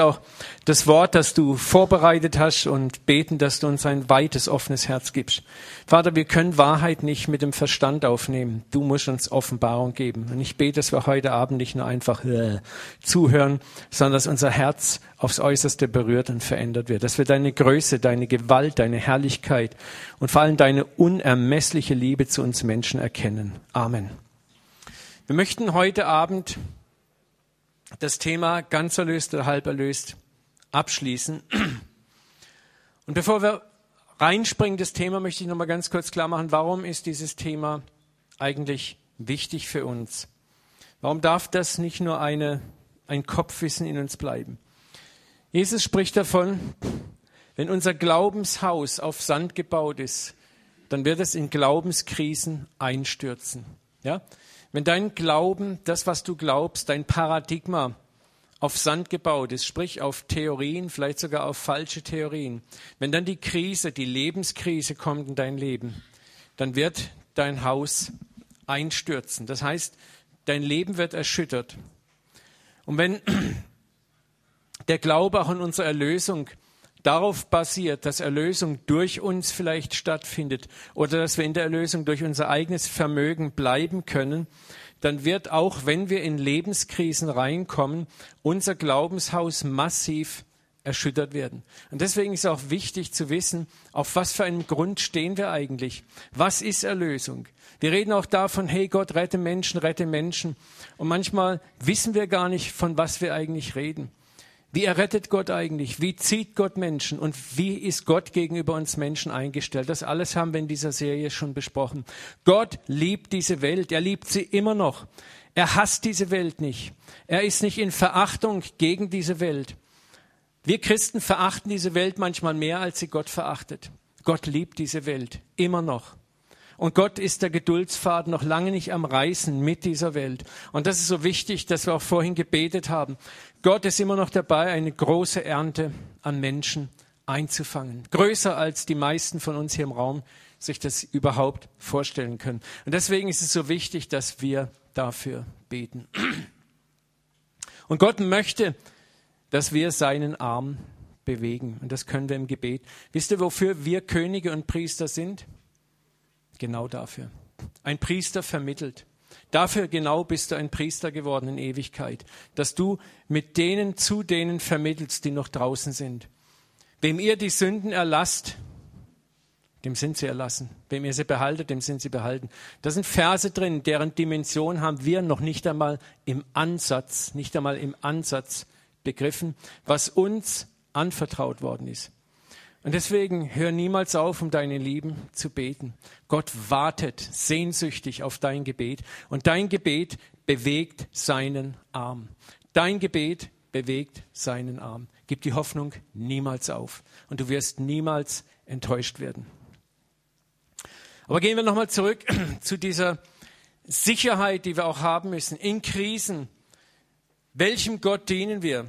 auch das Wort, das du vorbereitet hast und beten, dass du uns ein weites, offenes Herz gibst. Vater, wir können Wahrheit nicht mit dem Verstand aufnehmen. Du musst uns Offenbarung geben. Und ich bete, dass wir heute Abend nicht nur einfach äh, zuhören, sondern dass unser Herz aufs Äußerste berührt und verändert wird. Dass wir deine Größe, deine Gewalt, deine Herrlichkeit und vor allem deine unermessliche Liebe zu uns Menschen erkennen. Amen. Wir möchten heute Abend das Thema ganz erlöst oder halb erlöst abschließen. Und bevor wir reinspringen, das Thema möchte ich noch mal ganz kurz klar machen, warum ist dieses Thema eigentlich wichtig für uns? Warum darf das nicht nur eine, ein Kopfwissen in uns bleiben? Jesus spricht davon, wenn unser Glaubenshaus auf Sand gebaut ist, dann wird es in Glaubenskrisen einstürzen. Ja? Wenn dein Glauben, das, was du glaubst, dein Paradigma auf Sand gebaut ist, sprich auf Theorien, vielleicht sogar auf falsche Theorien, wenn dann die Krise, die Lebenskrise kommt in dein Leben, dann wird dein Haus einstürzen. Das heißt, dein Leben wird erschüttert. Und wenn der Glaube auch an unsere Erlösung darauf basiert, dass Erlösung durch uns vielleicht stattfindet oder dass wir in der Erlösung durch unser eigenes Vermögen bleiben können, dann wird auch, wenn wir in Lebenskrisen reinkommen, unser Glaubenshaus massiv erschüttert werden. Und deswegen ist auch wichtig zu wissen, auf was für einem Grund stehen wir eigentlich? Was ist Erlösung? Wir reden auch davon, hey Gott, rette Menschen, rette Menschen. Und manchmal wissen wir gar nicht, von was wir eigentlich reden. Wie errettet Gott eigentlich? Wie zieht Gott Menschen? Und wie ist Gott gegenüber uns Menschen eingestellt? Das alles haben wir in dieser Serie schon besprochen. Gott liebt diese Welt. Er liebt sie immer noch. Er hasst diese Welt nicht. Er ist nicht in Verachtung gegen diese Welt. Wir Christen verachten diese Welt manchmal mehr, als sie Gott verachtet. Gott liebt diese Welt immer noch. Und Gott ist der Geduldsfaden noch lange nicht am Reißen mit dieser Welt. Und das ist so wichtig, dass wir auch vorhin gebetet haben. Gott ist immer noch dabei, eine große Ernte an Menschen einzufangen. Größer als die meisten von uns hier im Raum sich das überhaupt vorstellen können. Und deswegen ist es so wichtig, dass wir dafür beten. Und Gott möchte, dass wir seinen Arm bewegen. Und das können wir im Gebet. Wisst ihr, wofür wir Könige und Priester sind? Genau dafür. Ein Priester vermittelt. Dafür genau bist du ein Priester geworden in Ewigkeit, dass du mit denen zu denen vermittelst, die noch draußen sind. Wem ihr die Sünden erlasst, dem sind sie erlassen. Wem ihr sie behaltet, dem sind sie behalten. Da sind Verse drin, deren Dimension haben wir noch nicht einmal im Ansatz, nicht einmal im Ansatz begriffen, was uns anvertraut worden ist. Und deswegen hör niemals auf, um deine Lieben zu beten. Gott wartet sehnsüchtig auf dein Gebet und dein Gebet bewegt seinen Arm. Dein Gebet bewegt seinen Arm. Gib die Hoffnung niemals auf und du wirst niemals enttäuscht werden. Aber gehen wir nochmal zurück zu dieser Sicherheit, die wir auch haben müssen in Krisen. Welchem Gott dienen wir?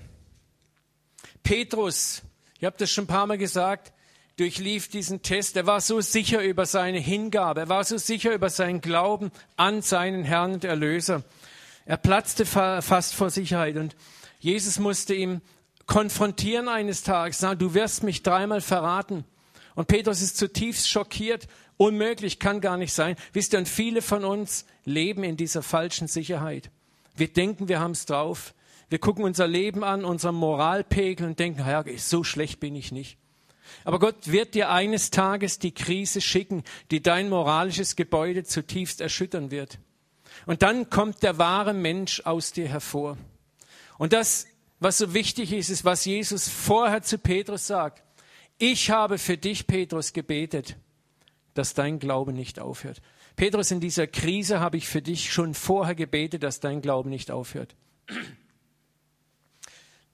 Petrus ich habe das schon ein paar Mal gesagt, durchlief diesen Test. Er war so sicher über seine Hingabe, er war so sicher über seinen Glauben an seinen Herrn und Erlöser. Er platzte fast vor Sicherheit und Jesus musste ihm konfrontieren eines Tages, sagen, du wirst mich dreimal verraten. Und Petrus ist zutiefst schockiert. Unmöglich, kann gar nicht sein. Wisst ihr, und viele von uns leben in dieser falschen Sicherheit. Wir denken, wir haben es drauf. Wir gucken unser Leben an, unseren Moralpegel und denken, ja, so schlecht bin ich nicht. Aber Gott wird dir eines Tages die Krise schicken, die dein moralisches Gebäude zutiefst erschüttern wird. Und dann kommt der wahre Mensch aus dir hervor. Und das, was so wichtig ist, ist, was Jesus vorher zu Petrus sagt. Ich habe für dich, Petrus, gebetet, dass dein Glaube nicht aufhört. Petrus, in dieser Krise habe ich für dich schon vorher gebetet, dass dein Glaube nicht aufhört.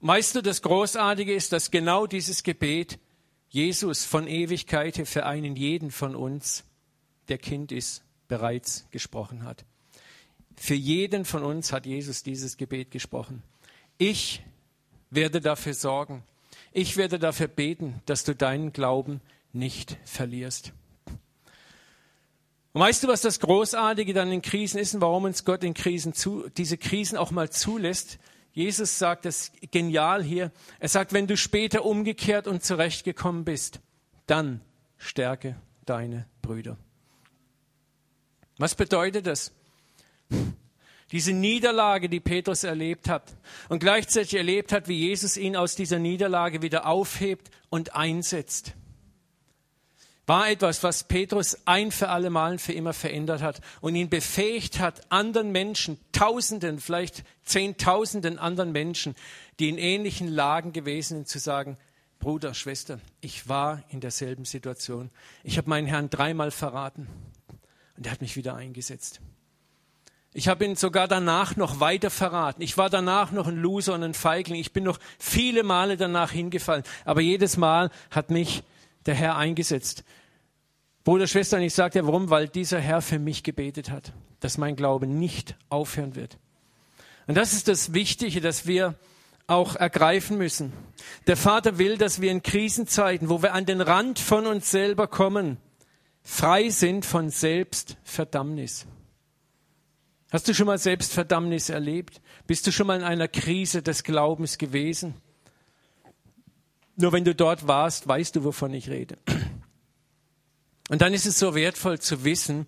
Weißt du, das Großartige ist, dass genau dieses Gebet Jesus von Ewigkeit für einen jeden von uns, der Kind ist, bereits gesprochen hat. Für jeden von uns hat Jesus dieses Gebet gesprochen. Ich werde dafür sorgen. Ich werde dafür beten, dass du deinen Glauben nicht verlierst. Und weißt du, was das Großartige dann in Krisen ist und warum uns Gott in Krisen zu, diese Krisen auch mal zulässt? Jesus sagt das genial hier. Er sagt, wenn du später umgekehrt und zurechtgekommen bist, dann stärke deine Brüder. Was bedeutet das? Diese Niederlage, die Petrus erlebt hat und gleichzeitig erlebt hat, wie Jesus ihn aus dieser Niederlage wieder aufhebt und einsetzt, war etwas, was Petrus ein für alle Mal für immer verändert hat und ihn befähigt hat, anderen Menschen, Tausenden, vielleicht Zehntausenden anderen Menschen, die in ähnlichen Lagen gewesen sind, zu sagen, Bruder, Schwester, ich war in derselben Situation. Ich habe meinen Herrn dreimal verraten und er hat mich wieder eingesetzt. Ich habe ihn sogar danach noch weiter verraten. Ich war danach noch ein Loser und ein Feigling. Ich bin noch viele Male danach hingefallen. Aber jedes Mal hat mich der Herr eingesetzt. Bruder, Schwestern, ich sage dir warum, weil dieser Herr für mich gebetet hat, dass mein Glaube nicht aufhören wird. Und das ist das Wichtige, dass wir auch ergreifen müssen. Der Vater will, dass wir in Krisenzeiten, wo wir an den Rand von uns selber kommen, frei sind von Selbstverdammnis. Hast du schon mal Selbstverdammnis erlebt? Bist du schon mal in einer Krise des Glaubens gewesen? Nur wenn du dort warst, weißt du, wovon ich rede. Und dann ist es so wertvoll zu wissen,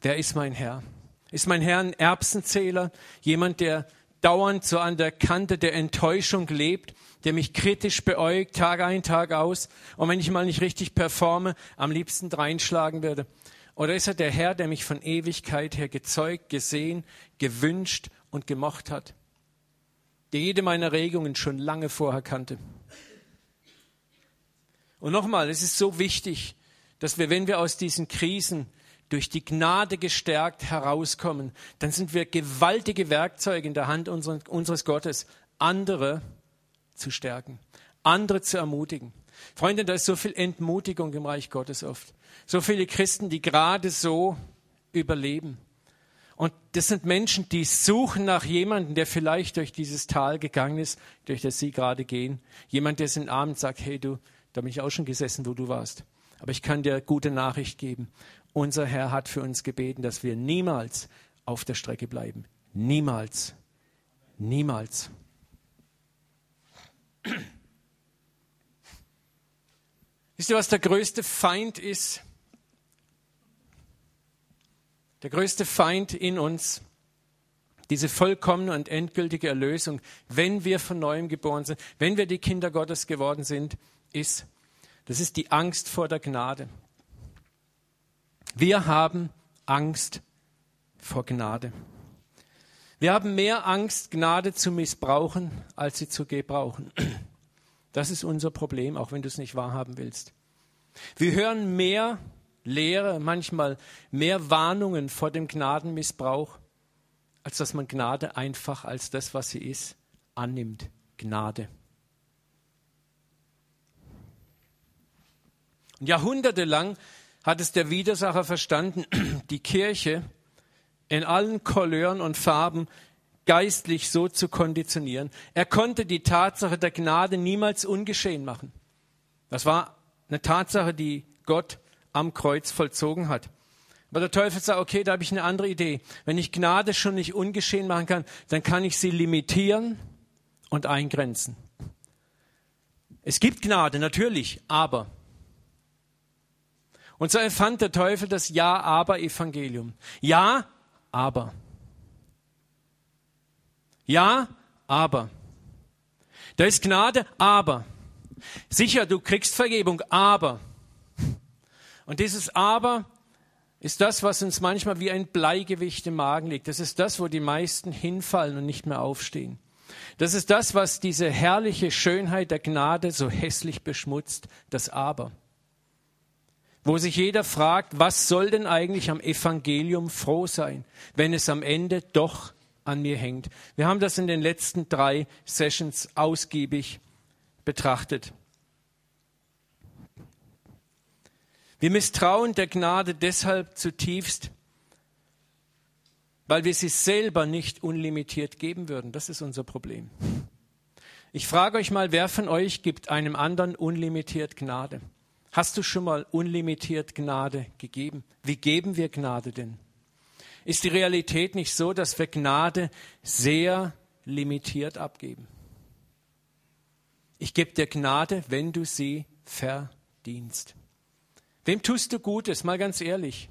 wer ist mein Herr? Ist mein Herr ein Erbsenzähler? Jemand, der dauernd so an der Kante der Enttäuschung lebt, der mich kritisch beäugt, Tag ein, Tag aus, und wenn ich mal nicht richtig performe, am liebsten reinschlagen würde? Oder ist er der Herr, der mich von Ewigkeit her gezeugt, gesehen, gewünscht und gemocht hat? Der jede meiner Regungen schon lange vorher kannte. Und nochmal, es ist so wichtig, dass wir, wenn wir aus diesen Krisen durch die Gnade gestärkt herauskommen, dann sind wir gewaltige Werkzeuge in der Hand unseres Gottes, andere zu stärken, andere zu ermutigen. Freunde, da ist so viel Entmutigung im Reich Gottes oft. So viele Christen, die gerade so überleben. Und das sind Menschen, die suchen nach jemandem, der vielleicht durch dieses Tal gegangen ist, durch das sie gerade gehen. Jemand, der den Abend sagt, hey du, da bin ich auch schon gesessen, wo du warst. Aber ich kann dir gute Nachricht geben. Unser Herr hat für uns gebeten, dass wir niemals auf der Strecke bleiben. Niemals. Niemals. Wisst ihr, was der größte Feind ist? Der größte Feind in uns, diese vollkommene und endgültige Erlösung, wenn wir von neuem geboren sind, wenn wir die Kinder Gottes geworden sind, ist das ist die Angst vor der Gnade. Wir haben Angst vor Gnade. Wir haben mehr Angst, Gnade zu missbrauchen, als sie zu gebrauchen. Das ist unser Problem, auch wenn du es nicht wahrhaben willst. Wir hören mehr Lehre, manchmal mehr Warnungen vor dem Gnadenmissbrauch, als dass man Gnade einfach als das, was sie ist, annimmt. Gnade. Jahrhundertelang hat es der Widersacher verstanden, die Kirche in allen Couleuren und Farben geistlich so zu konditionieren. Er konnte die Tatsache der Gnade niemals ungeschehen machen. Das war eine Tatsache, die Gott am Kreuz vollzogen hat. Aber der Teufel sagt, okay, da habe ich eine andere Idee. Wenn ich Gnade schon nicht ungeschehen machen kann, dann kann ich sie limitieren und eingrenzen. Es gibt Gnade, natürlich, aber und so empfand der Teufel das Ja-Aber-Evangelium. Ja, aber. Ja, aber. Da ist Gnade, aber. Sicher, du kriegst Vergebung, aber. Und dieses Aber ist das, was uns manchmal wie ein Bleigewicht im Magen liegt. Das ist das, wo die meisten hinfallen und nicht mehr aufstehen. Das ist das, was diese herrliche Schönheit der Gnade so hässlich beschmutzt, das Aber wo sich jeder fragt, was soll denn eigentlich am Evangelium froh sein, wenn es am Ende doch an mir hängt. Wir haben das in den letzten drei Sessions ausgiebig betrachtet. Wir misstrauen der Gnade deshalb zutiefst, weil wir sie selber nicht unlimitiert geben würden. Das ist unser Problem. Ich frage euch mal, wer von euch gibt einem anderen unlimitiert Gnade? Hast du schon mal unlimitiert Gnade gegeben? Wie geben wir Gnade denn? Ist die Realität nicht so, dass wir Gnade sehr limitiert abgeben. Ich gebe dir Gnade, wenn du sie verdienst. Wem tust du Gutes? Mal ganz ehrlich.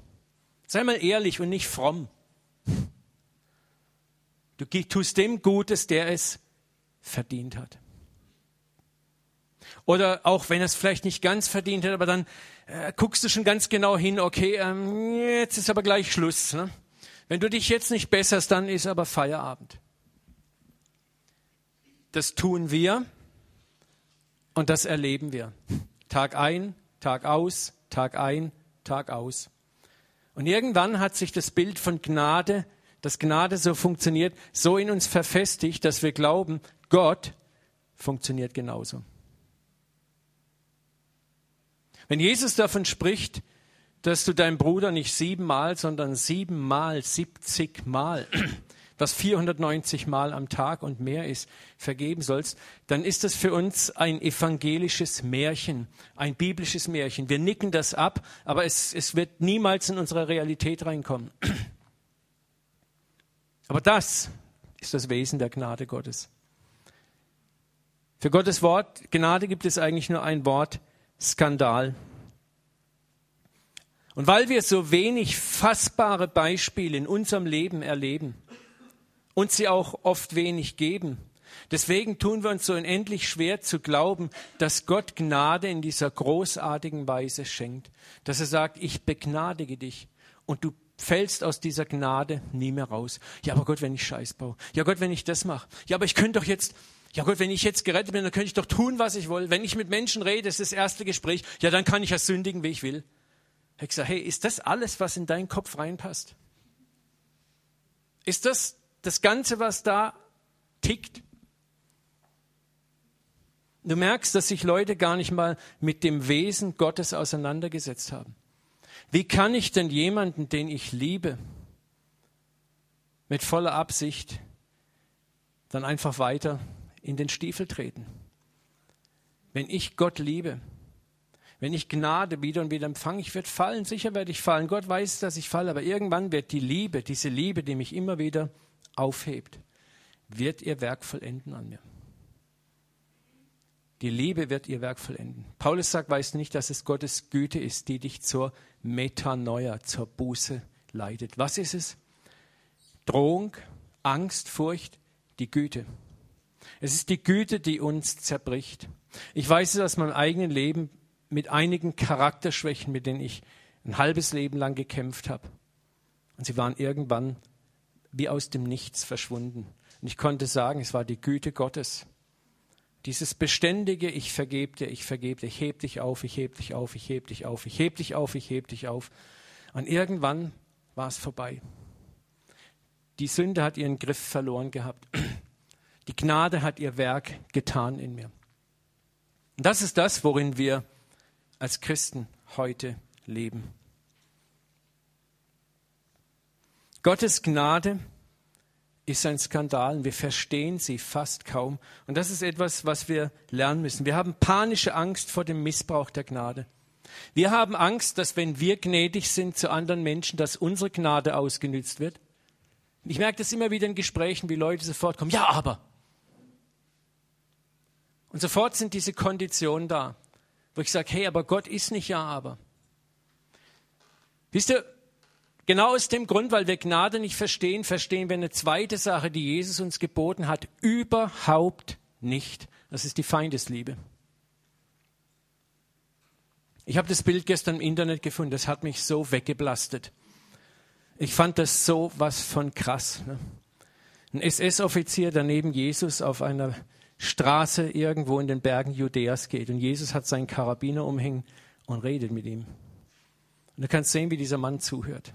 Sei mal ehrlich und nicht fromm. Du tust dem Gutes, der es verdient hat. Oder auch wenn er es vielleicht nicht ganz verdient hat, aber dann äh, guckst du schon ganz genau hin, okay, ähm, jetzt ist aber gleich Schluss. Ne? Wenn du dich jetzt nicht besserst, dann ist aber Feierabend. Das tun wir und das erleben wir. Tag ein, Tag aus, Tag ein, Tag aus. Und irgendwann hat sich das Bild von Gnade, dass Gnade so funktioniert, so in uns verfestigt, dass wir glauben, Gott funktioniert genauso. Wenn Jesus davon spricht, dass du deinem Bruder nicht siebenmal, sondern siebenmal, siebzigmal, was 490 Mal am Tag und mehr ist, vergeben sollst, dann ist das für uns ein evangelisches Märchen, ein biblisches Märchen. Wir nicken das ab, aber es, es wird niemals in unsere Realität reinkommen. Aber das ist das Wesen der Gnade Gottes. Für Gottes Wort Gnade gibt es eigentlich nur ein Wort, Skandal. Und weil wir so wenig fassbare Beispiele in unserem Leben erleben und sie auch oft wenig geben, deswegen tun wir uns so unendlich schwer zu glauben, dass Gott Gnade in dieser großartigen Weise schenkt. Dass er sagt, ich begnadige dich und du fällst aus dieser Gnade nie mehr raus. Ja, aber Gott, wenn ich Scheiß baue. Ja, Gott, wenn ich das mache. Ja, aber ich könnte doch jetzt, ja gut, wenn ich jetzt gerettet bin, dann könnte ich doch tun, was ich will. Wenn ich mit Menschen rede, ist das erste Gespräch, ja, dann kann ich ja sündigen, wie ich will. Ich habe gesagt, hey, ist das alles, was in deinen Kopf reinpasst? Ist das das Ganze, was da tickt? Du merkst, dass sich Leute gar nicht mal mit dem Wesen Gottes auseinandergesetzt haben. Wie kann ich denn jemanden, den ich liebe, mit voller Absicht dann einfach weiter in den Stiefel treten. Wenn ich Gott liebe, wenn ich Gnade wieder und wieder empfange, ich werde fallen, sicher werde ich fallen. Gott weiß, dass ich falle, aber irgendwann wird die Liebe, diese Liebe, die mich immer wieder aufhebt, wird ihr Werk vollenden an mir. Die Liebe wird ihr Werk vollenden. Paulus sagt, weißt du nicht, dass es Gottes Güte ist, die dich zur Metanoia, zur Buße leitet. Was ist es? Drohung, Angst, Furcht, die Güte. Es ist die Güte, die uns zerbricht. Ich weiß es aus meinem eigenen Leben mit einigen Charakterschwächen, mit denen ich ein halbes Leben lang gekämpft habe. Und sie waren irgendwann wie aus dem Nichts verschwunden. Und ich konnte sagen, es war die Güte Gottes. Dieses beständige, ich vergebe dir, ich vergebe dir, ich heb dich auf, ich heb dich auf, ich heb dich auf, ich heb dich auf, ich heb dich auf. Und irgendwann war es vorbei. Die Sünde hat ihren Griff verloren gehabt. Die Gnade hat ihr Werk getan in mir. Und das ist das, worin wir als Christen heute leben. Gottes Gnade ist ein Skandal. Wir verstehen sie fast kaum. Und das ist etwas, was wir lernen müssen. Wir haben panische Angst vor dem Missbrauch der Gnade. Wir haben Angst, dass wenn wir gnädig sind zu anderen Menschen, dass unsere Gnade ausgenützt wird. Ich merke das immer wieder in Gesprächen, wie Leute sofort kommen, ja, aber, und sofort sind diese Konditionen da, wo ich sage, hey, aber Gott ist nicht ja, aber. Wisst ihr, genau aus dem Grund, weil wir Gnade nicht verstehen, verstehen wir eine zweite Sache, die Jesus uns geboten hat, überhaupt nicht. Das ist die Feindesliebe. Ich habe das Bild gestern im Internet gefunden, das hat mich so weggeblastet. Ich fand das so was von krass. Ne? Ein SS-Offizier daneben Jesus auf einer Straße irgendwo in den Bergen Judäas geht. Und Jesus hat seinen Karabiner umhängen und redet mit ihm. Und du kannst sehen, wie dieser Mann zuhört.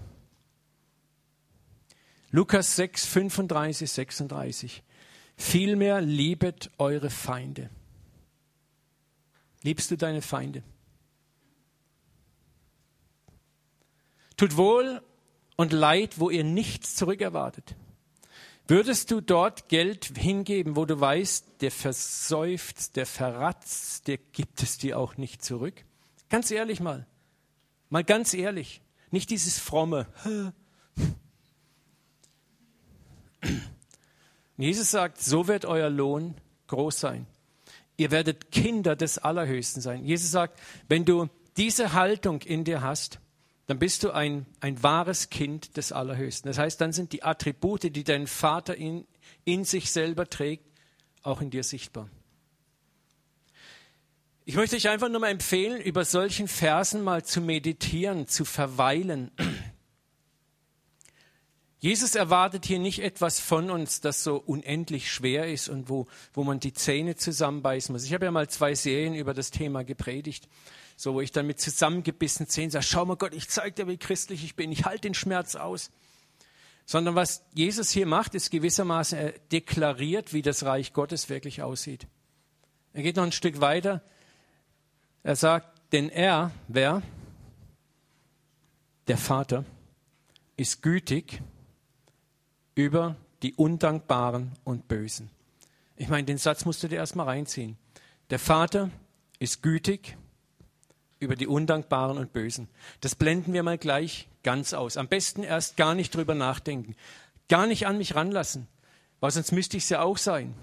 Lukas 6, 35, 36. Vielmehr liebet eure Feinde. Liebst du deine Feinde? Tut wohl und Leid, wo ihr nichts zurückerwartet. Würdest du dort Geld hingeben, wo du weißt, der versäuft, der verratzt, der gibt es dir auch nicht zurück? Ganz ehrlich mal. Mal ganz ehrlich. Nicht dieses fromme. Jesus sagt, so wird euer Lohn groß sein. Ihr werdet Kinder des Allerhöchsten sein. Jesus sagt, wenn du diese Haltung in dir hast, dann bist du ein, ein wahres Kind des Allerhöchsten. Das heißt, dann sind die Attribute, die dein Vater in, in sich selber trägt, auch in dir sichtbar. Ich möchte euch einfach nur mal empfehlen, über solchen Versen mal zu meditieren, zu verweilen. Jesus erwartet hier nicht etwas von uns, das so unendlich schwer ist und wo, wo man die Zähne zusammenbeißen muss. Ich habe ja mal zwei Serien über das Thema gepredigt, so wo ich dann mit zusammengebissenen Zähnen sage, schau mal Gott, ich zeige dir, wie christlich ich bin, ich halte den Schmerz aus. Sondern was Jesus hier macht, ist gewissermaßen, er deklariert, wie das Reich Gottes wirklich aussieht. Er geht noch ein Stück weiter. Er sagt, denn er, wer? Der Vater, ist gütig über die Undankbaren und Bösen. Ich meine, den Satz musst du dir erstmal reinziehen. Der Vater ist gütig über die Undankbaren und Bösen. Das blenden wir mal gleich ganz aus. Am besten erst gar nicht drüber nachdenken. Gar nicht an mich ranlassen, weil sonst müsste ich es ja auch sein.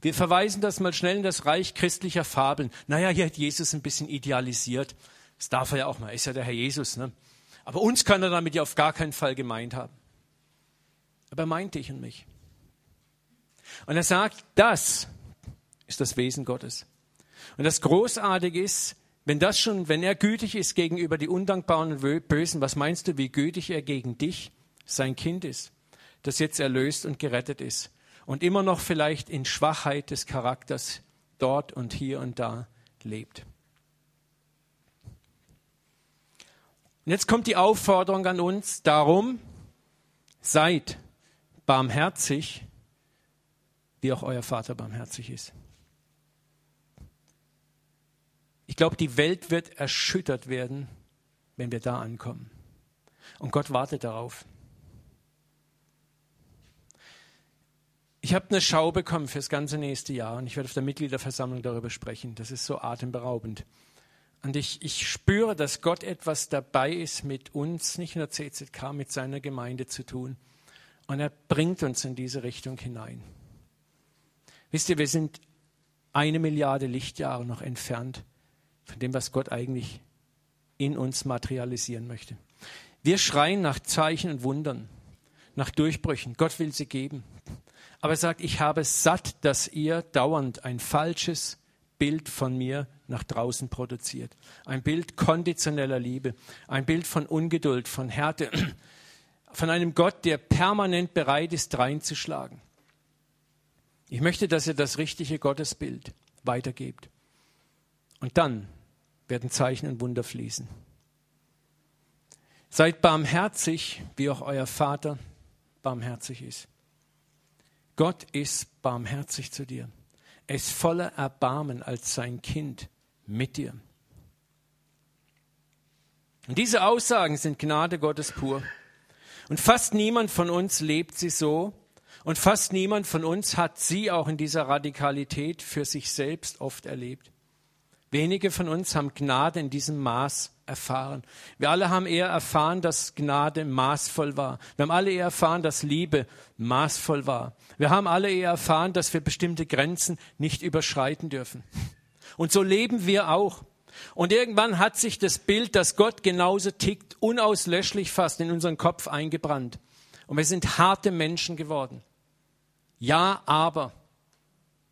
Wir verweisen das mal schnell in das Reich christlicher Fabeln. Naja, hier hat Jesus ein bisschen idealisiert. Das darf er ja auch mal, ist ja der Herr Jesus. Ne? Aber uns kann er damit ja auf gar keinen Fall gemeint haben. Aber er meint dich und mich. Und er sagt, das ist das Wesen Gottes. Und das Großartige ist, wenn das schon, wenn er gütig ist gegenüber die Undankbaren und Bösen, was meinst du, wie gütig er gegen dich, sein Kind ist, das jetzt erlöst und gerettet ist und immer noch vielleicht in Schwachheit des Charakters dort und hier und da lebt. Und jetzt kommt die Aufforderung an uns, darum seid barmherzig, wie auch euer Vater barmherzig ist. Ich glaube, die Welt wird erschüttert werden, wenn wir da ankommen. Und Gott wartet darauf. Ich habe eine Schau bekommen für das ganze nächste Jahr und ich werde auf der Mitgliederversammlung darüber sprechen. Das ist so atemberaubend. Und ich, ich spüre, dass Gott etwas dabei ist, mit uns, nicht nur CZK, mit seiner Gemeinde zu tun. Und er bringt uns in diese Richtung hinein. Wisst ihr, wir sind eine Milliarde Lichtjahre noch entfernt von dem, was Gott eigentlich in uns materialisieren möchte. Wir schreien nach Zeichen und Wundern, nach Durchbrüchen. Gott will sie geben. Aber er sagt, ich habe satt, dass ihr dauernd ein falsches Bild von mir nach draußen produziert. Ein Bild konditioneller Liebe, ein Bild von Ungeduld, von Härte, von einem Gott, der permanent bereit ist, reinzuschlagen. Ich möchte, dass ihr das richtige Gottesbild weitergebt. Und dann werden Zeichen und Wunder fließen. Seid barmherzig, wie auch euer Vater barmherzig ist. Gott ist barmherzig zu dir. Er ist voller Erbarmen als sein Kind mit dir. Und diese Aussagen sind Gnade Gottes pur. Und fast niemand von uns lebt sie so. Und fast niemand von uns hat sie auch in dieser Radikalität für sich selbst oft erlebt. Wenige von uns haben Gnade in diesem Maß erfahren. Wir alle haben eher erfahren, dass Gnade maßvoll war. Wir haben alle eher erfahren, dass Liebe maßvoll war. Wir haben alle eher erfahren, dass wir bestimmte Grenzen nicht überschreiten dürfen. Und so leben wir auch. Und irgendwann hat sich das Bild, dass Gott genauso tickt, unauslöschlich fast in unseren Kopf eingebrannt. Und wir sind harte Menschen geworden. Ja, aber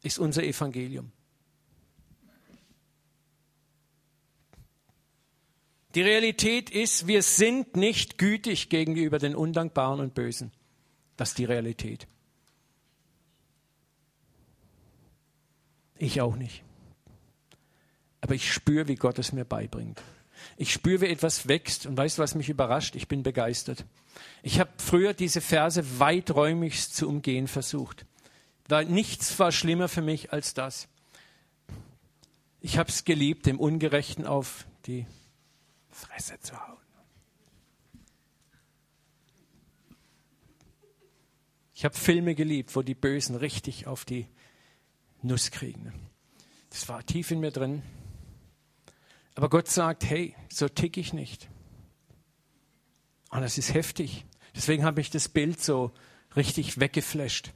ist unser Evangelium. Die Realität ist, wir sind nicht gütig gegenüber den Undankbaren und Bösen. Das ist die Realität. Ich auch nicht aber ich spüre, wie Gott es mir beibringt. Ich spüre, wie etwas wächst und weißt du, was mich überrascht? Ich bin begeistert. Ich habe früher diese Verse weiträumig zu umgehen versucht. Weil nichts war schlimmer für mich als das. Ich habe es geliebt, dem Ungerechten auf die Fresse zu hauen. Ich habe Filme geliebt, wo die Bösen richtig auf die Nuss kriegen. Das war tief in mir drin. Aber Gott sagt, hey, so tick ich nicht. Und das ist heftig. Deswegen habe ich das Bild so richtig weggeflasht.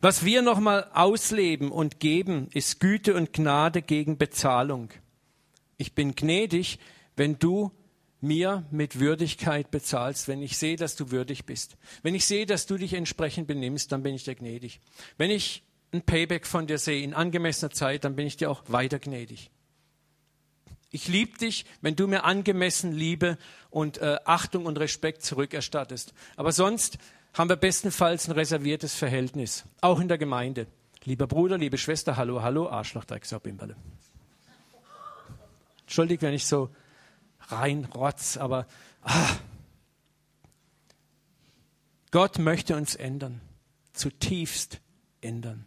Was wir nochmal ausleben und geben, ist Güte und Gnade gegen Bezahlung. Ich bin gnädig, wenn du mir mit Würdigkeit bezahlst, wenn ich sehe, dass du würdig bist. Wenn ich sehe, dass du dich entsprechend benimmst, dann bin ich dir gnädig. Wenn ich ein Payback von dir sehe in angemessener Zeit, dann bin ich dir auch weiter gnädig. Ich liebe dich, wenn du mir angemessen Liebe und äh, Achtung und Respekt zurückerstattest. Aber sonst haben wir bestenfalls ein reserviertes Verhältnis, auch in der Gemeinde. Lieber Bruder, liebe Schwester, hallo, hallo, Arschloch, Drecksau, Entschuldigt, wenn ich so reinrotz, aber ah. Gott möchte uns ändern, zutiefst ändern.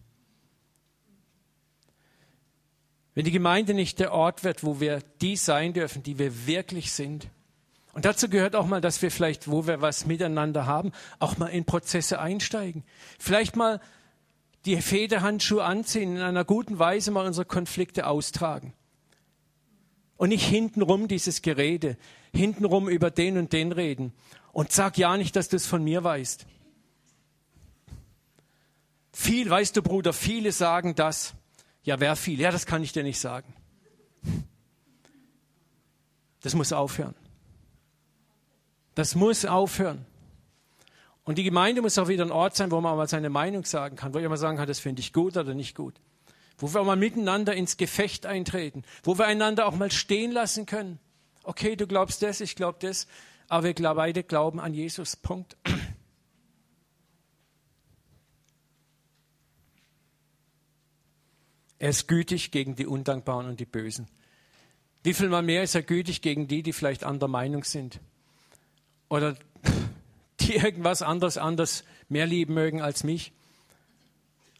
Wenn die Gemeinde nicht der Ort wird, wo wir die sein dürfen, die wir wirklich sind. Und dazu gehört auch mal, dass wir vielleicht, wo wir was miteinander haben, auch mal in Prozesse einsteigen. Vielleicht mal die Federhandschuhe anziehen, in einer guten Weise mal unsere Konflikte austragen. Und nicht hintenrum dieses Gerede, hintenrum über den und den reden. Und sag ja nicht, dass du es von mir weißt. Viel, weißt du, Bruder, viele sagen das. Ja, wer viel? Ja, das kann ich dir nicht sagen. Das muss aufhören. Das muss aufhören. Und die Gemeinde muss auch wieder ein Ort sein, wo man mal seine Meinung sagen kann, wo ich mal sagen kann, das finde ich gut oder nicht gut. Wo wir mal miteinander ins Gefecht eintreten, wo wir einander auch mal stehen lassen können. Okay, du glaubst das, ich glaube das, aber wir beide glauben an Jesus. Punkt. Er ist gütig gegen die Undankbaren und die Bösen. Wie viel mal mehr ist er gütig gegen die, die vielleicht anderer Meinung sind? Oder die irgendwas anderes anders mehr lieben mögen als mich?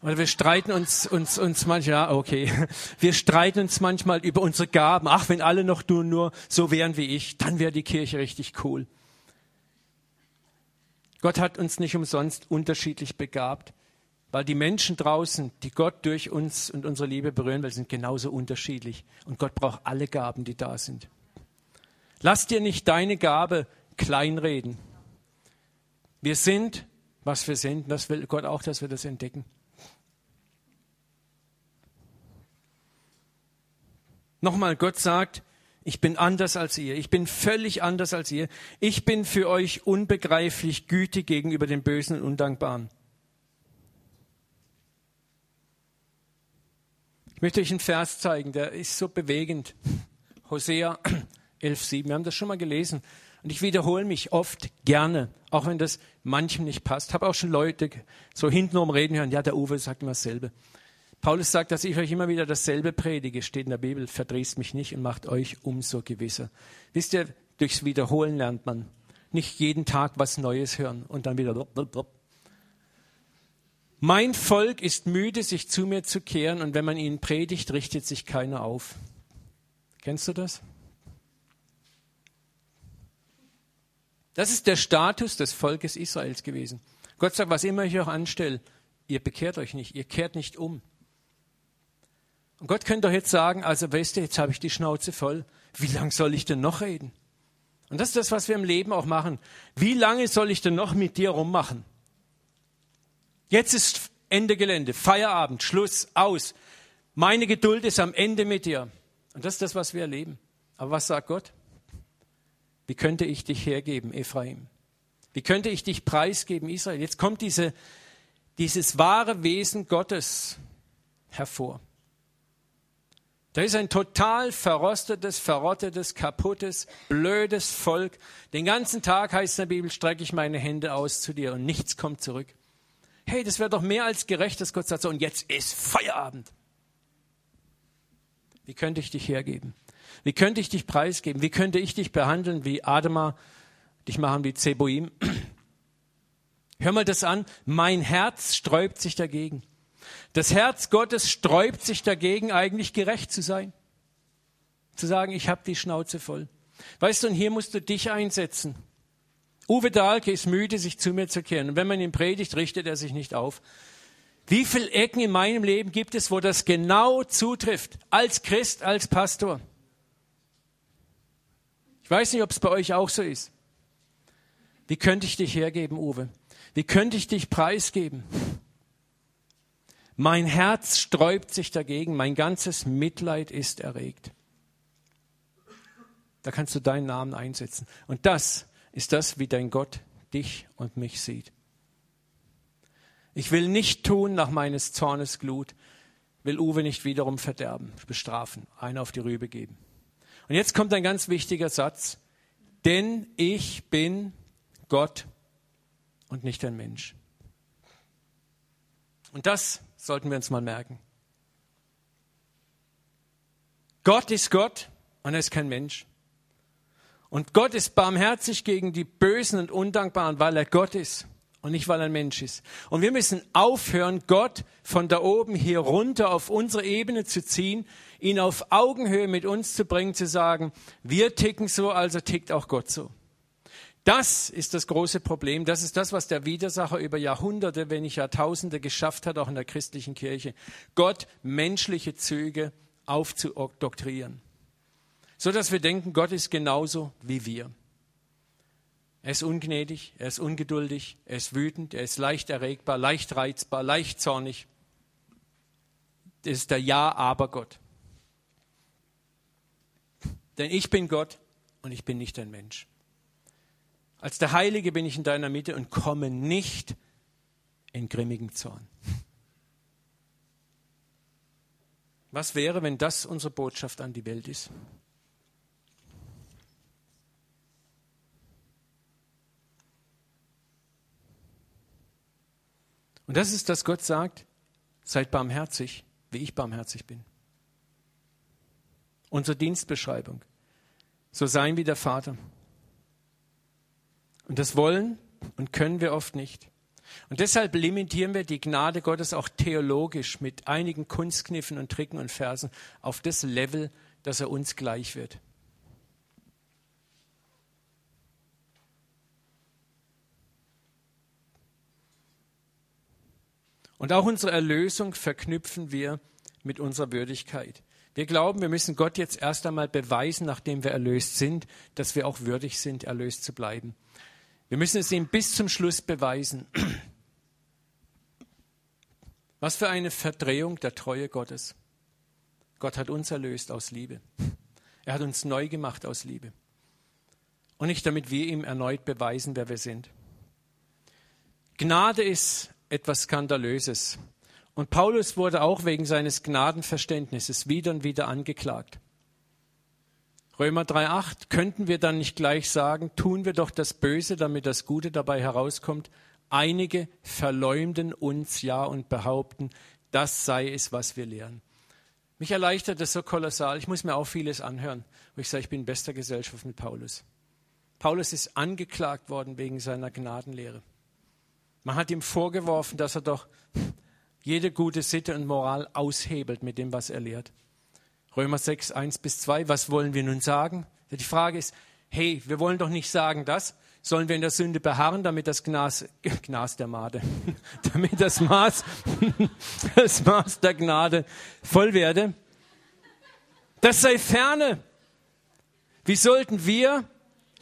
Oder wir streiten uns, uns, uns manchmal, ja, okay, wir streiten uns manchmal über unsere Gaben. Ach, wenn alle noch nur, nur so wären wie ich, dann wäre die Kirche richtig cool. Gott hat uns nicht umsonst unterschiedlich begabt. Weil die Menschen draußen, die Gott durch uns und unsere Liebe berühren will, sind genauso unterschiedlich. Und Gott braucht alle Gaben, die da sind. Lass dir nicht deine Gabe kleinreden. Wir sind, was wir sind. Das will Gott auch, dass wir das entdecken. Nochmal, Gott sagt, ich bin anders als ihr. Ich bin völlig anders als ihr. Ich bin für euch unbegreiflich gütig gegenüber den Bösen und Undankbaren. möchte euch einen Vers zeigen, der ist so bewegend. Hosea 11,7. Wir haben das schon mal gelesen. Und ich wiederhole mich oft gerne, auch wenn das manchem nicht passt. Habe auch schon Leute so hintenrum reden hören. Ja, der Uwe sagt immer dasselbe. Paulus sagt, dass ich euch immer wieder dasselbe predige, steht in der Bibel. Verdrießt mich nicht und macht euch umso gewisser. Wisst ihr, durchs Wiederholen lernt man. Nicht jeden Tag was Neues hören und dann wieder mein Volk ist müde, sich zu mir zu kehren, und wenn man ihnen predigt, richtet sich keiner auf. Kennst du das? Das ist der Status des Volkes Israels gewesen. Gott sagt, was immer ich euch anstelle, ihr bekehrt euch nicht, ihr kehrt nicht um. Und Gott könnte doch jetzt sagen, also weißt du, jetzt habe ich die Schnauze voll, wie lange soll ich denn noch reden? Und das ist das, was wir im Leben auch machen. Wie lange soll ich denn noch mit dir rummachen? Jetzt ist Ende Gelände, Feierabend, Schluss, aus. Meine Geduld ist am Ende mit dir. Und das ist das, was wir erleben. Aber was sagt Gott? Wie könnte ich dich hergeben, Ephraim? Wie könnte ich dich preisgeben, Israel? Jetzt kommt diese, dieses wahre Wesen Gottes hervor. Da ist ein total verrostetes, verrottetes, kaputtes, blödes Volk. Den ganzen Tag heißt in der Bibel, strecke ich meine Hände aus zu dir und nichts kommt zurück. Hey, das wäre doch mehr als gerecht, dass Gott sagt, so, und jetzt ist Feierabend. Wie könnte ich dich hergeben? Wie könnte ich dich preisgeben? Wie könnte ich dich behandeln wie Adama, dich machen wie Zeboim? Hör mal das an. Mein Herz sträubt sich dagegen. Das Herz Gottes sträubt sich dagegen, eigentlich gerecht zu sein. Zu sagen, ich habe die Schnauze voll. Weißt du, und hier musst du dich einsetzen. Uwe Dahlke ist müde, sich zu mir zu kehren. Und wenn man ihn predigt, richtet er sich nicht auf. Wie viele Ecken in meinem Leben gibt es, wo das genau zutrifft? Als Christ, als Pastor. Ich weiß nicht, ob es bei euch auch so ist. Wie könnte ich dich hergeben, Uwe? Wie könnte ich dich preisgeben? Mein Herz sträubt sich dagegen, mein ganzes Mitleid ist erregt. Da kannst du deinen Namen einsetzen. Und das ist das, wie dein Gott dich und mich sieht. Ich will nicht tun nach meines Zornes Glut, will Uwe nicht wiederum verderben, bestrafen, einen auf die Rübe geben. Und jetzt kommt ein ganz wichtiger Satz. Denn ich bin Gott und nicht ein Mensch. Und das sollten wir uns mal merken. Gott ist Gott und er ist kein Mensch. Und Gott ist barmherzig gegen die Bösen und Undankbaren, weil er Gott ist und nicht, weil er ein Mensch ist. Und wir müssen aufhören, Gott von da oben hier runter auf unsere Ebene zu ziehen, ihn auf Augenhöhe mit uns zu bringen, zu sagen, wir ticken so, also tickt auch Gott so. Das ist das große Problem. Das ist das, was der Widersacher über Jahrhunderte, wenn nicht Jahrtausende geschafft hat, auch in der christlichen Kirche. Gott menschliche Züge aufzudoktrieren. So dass wir denken, Gott ist genauso wie wir. Er ist ungnädig, er ist ungeduldig, er ist wütend, er ist leicht erregbar, leicht reizbar, leicht zornig. Das ist der Ja-Aber-Gott. Denn ich bin Gott und ich bin nicht ein Mensch. Als der Heilige bin ich in deiner Mitte und komme nicht in grimmigen Zorn. Was wäre, wenn das unsere Botschaft an die Welt ist? Und das ist, dass Gott sagt, seid barmherzig, wie ich barmherzig bin. Unsere Dienstbeschreibung. So sein wie der Vater. Und das wollen und können wir oft nicht. Und deshalb limitieren wir die Gnade Gottes auch theologisch mit einigen Kunstkniffen und Tricken und Versen auf das Level, dass er uns gleich wird. Und auch unsere Erlösung verknüpfen wir mit unserer Würdigkeit. Wir glauben, wir müssen Gott jetzt erst einmal beweisen, nachdem wir erlöst sind, dass wir auch würdig sind, erlöst zu bleiben. Wir müssen es ihm bis zum Schluss beweisen. Was für eine Verdrehung der Treue Gottes. Gott hat uns erlöst aus Liebe. Er hat uns neu gemacht aus Liebe. Und nicht damit wir ihm erneut beweisen, wer wir sind. Gnade ist etwas Skandalöses. Und Paulus wurde auch wegen seines Gnadenverständnisses wieder und wieder angeklagt. Römer 3.8, könnten wir dann nicht gleich sagen, tun wir doch das Böse, damit das Gute dabei herauskommt? Einige verleumden uns ja und behaupten, das sei es, was wir lehren. Mich erleichtert das so kolossal. Ich muss mir auch vieles anhören, wo ich sage, ich bin in bester Gesellschaft mit Paulus. Paulus ist angeklagt worden wegen seiner Gnadenlehre. Man hat ihm vorgeworfen, dass er doch jede gute Sitte und Moral aushebelt mit dem, was er lehrt. Römer 6, 1 bis 2, was wollen wir nun sagen? Die Frage ist, hey, wir wollen doch nicht sagen das, sollen wir in der Sünde beharren, damit das Gnas, Gnas der Made, damit das Maß, das Maß der Gnade voll werde? Das sei ferne. Wie sollten wir,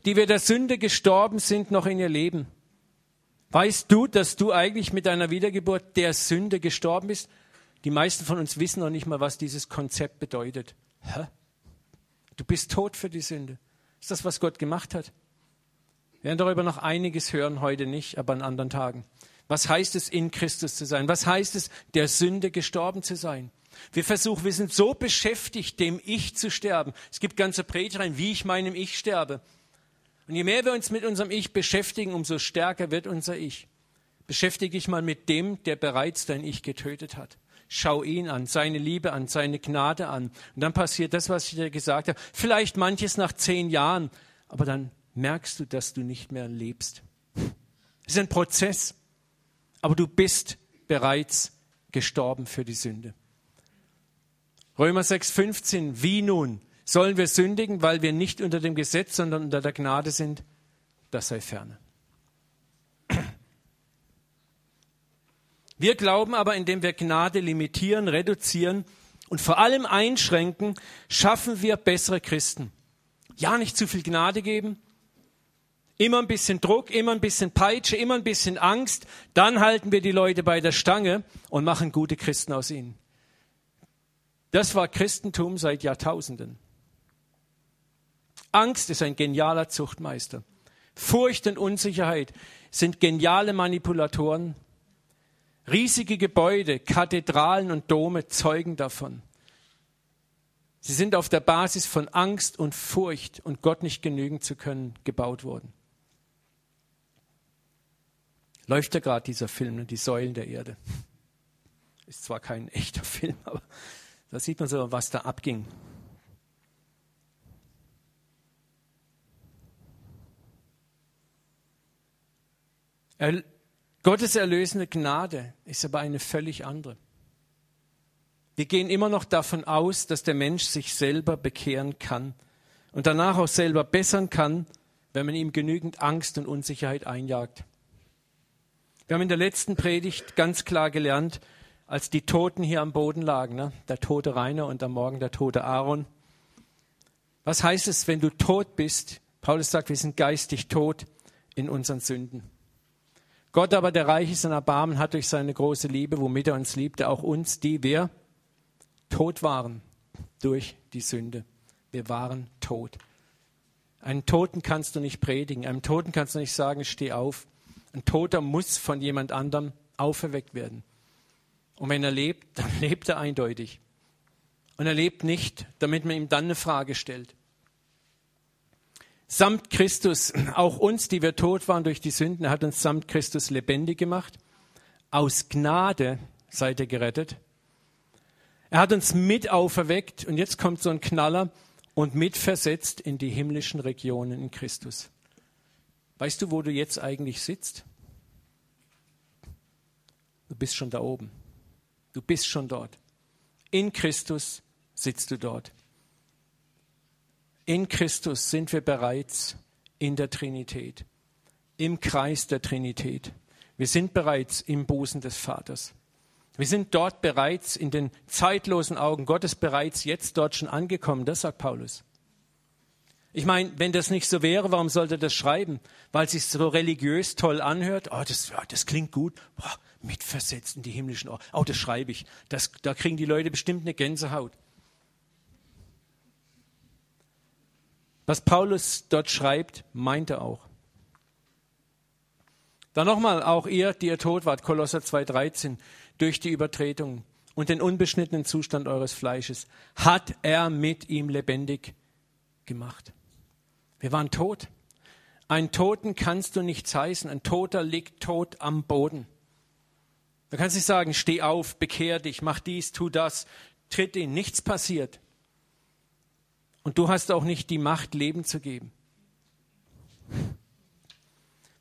die wir der Sünde gestorben sind, noch in ihr leben? Weißt du, dass du eigentlich mit deiner Wiedergeburt der Sünde gestorben bist? Die meisten von uns wissen noch nicht mal, was dieses Konzept bedeutet. Hä? Du bist tot für die Sünde. Ist das, was Gott gemacht hat? Wir werden darüber noch einiges hören, heute nicht, aber an anderen Tagen. Was heißt es, in Christus zu sein? Was heißt es, der Sünde gestorben zu sein? Wir versuchen, wir sind so beschäftigt, dem Ich zu sterben. Es gibt ganze Predigten, wie ich meinem Ich sterbe. Und je mehr wir uns mit unserem Ich beschäftigen, umso stärker wird unser Ich. Beschäftige dich mal mit dem, der bereits dein Ich getötet hat. Schau ihn an, seine Liebe an, seine Gnade an. Und dann passiert das, was ich dir gesagt habe. Vielleicht manches nach zehn Jahren, aber dann merkst du, dass du nicht mehr lebst. Es ist ein Prozess, aber du bist bereits gestorben für die Sünde. Römer 6,15, wie nun? Sollen wir sündigen, weil wir nicht unter dem Gesetz, sondern unter der Gnade sind? Das sei ferne. Wir glauben aber, indem wir Gnade limitieren, reduzieren und vor allem einschränken, schaffen wir bessere Christen. Ja, nicht zu viel Gnade geben. Immer ein bisschen Druck, immer ein bisschen Peitsche, immer ein bisschen Angst. Dann halten wir die Leute bei der Stange und machen gute Christen aus ihnen. Das war Christentum seit Jahrtausenden. Angst ist ein genialer Zuchtmeister. Furcht und Unsicherheit sind geniale Manipulatoren. Riesige Gebäude, Kathedralen und Dome zeugen davon. Sie sind auf der Basis von Angst und Furcht und Gott nicht genügen zu können gebaut worden. Läuft ja gerade dieser Film, ne, die Säulen der Erde. Ist zwar kein echter Film, aber da sieht man so, was da abging. Er, Gottes erlösende Gnade ist aber eine völlig andere. Wir gehen immer noch davon aus, dass der Mensch sich selber bekehren kann und danach auch selber bessern kann, wenn man ihm genügend Angst und Unsicherheit einjagt. Wir haben in der letzten Predigt ganz klar gelernt, als die Toten hier am Boden lagen, ne? der tote Rainer und am Morgen der tote Aaron. Was heißt es, wenn du tot bist? Paulus sagt, wir sind geistig tot in unseren Sünden. Gott aber, der reich ist an Erbarmen, hat durch seine große Liebe, womit er uns liebte, auch uns, die wir tot waren durch die Sünde. Wir waren tot. Einen Toten kannst du nicht predigen. Einem Toten kannst du nicht sagen, steh auf. Ein Toter muss von jemand anderem auferweckt werden. Und wenn er lebt, dann lebt er eindeutig. Und er lebt nicht, damit man ihm dann eine Frage stellt. Samt Christus, auch uns, die wir tot waren durch die Sünden, hat uns samt Christus lebendig gemacht. Aus Gnade seid ihr gerettet. Er hat uns mit auferweckt und jetzt kommt so ein Knaller und mitversetzt in die himmlischen Regionen in Christus. Weißt du, wo du jetzt eigentlich sitzt? Du bist schon da oben. Du bist schon dort. In Christus sitzt du dort. In Christus sind wir bereits in der Trinität, im Kreis der Trinität. Wir sind bereits im Busen des Vaters. Wir sind dort bereits in den zeitlosen Augen Gottes bereits jetzt dort schon angekommen, das sagt Paulus. Ich meine, wenn das nicht so wäre, warum sollte er das schreiben? Weil es sich so religiös toll anhört. Oh, das, ja, das klingt gut. Boah, mitversetzt in die himmlischen Orte. Oh, das schreibe ich. Das, da kriegen die Leute bestimmt eine Gänsehaut. Was Paulus dort schreibt, meint er auch. Dann nochmal, auch ihr, die ihr tot wart, Kolosser 2,13 durch die Übertretung und den unbeschnittenen Zustand eures Fleisches hat er mit ihm lebendig gemacht. Wir waren tot. Ein Toten kannst du nichts heißen. Ein Toter liegt tot am Boden. Du kannst nicht sagen, steh auf, bekehr dich, mach dies, tu das, tritt ihn. Nichts passiert. Und du hast auch nicht die Macht, Leben zu geben.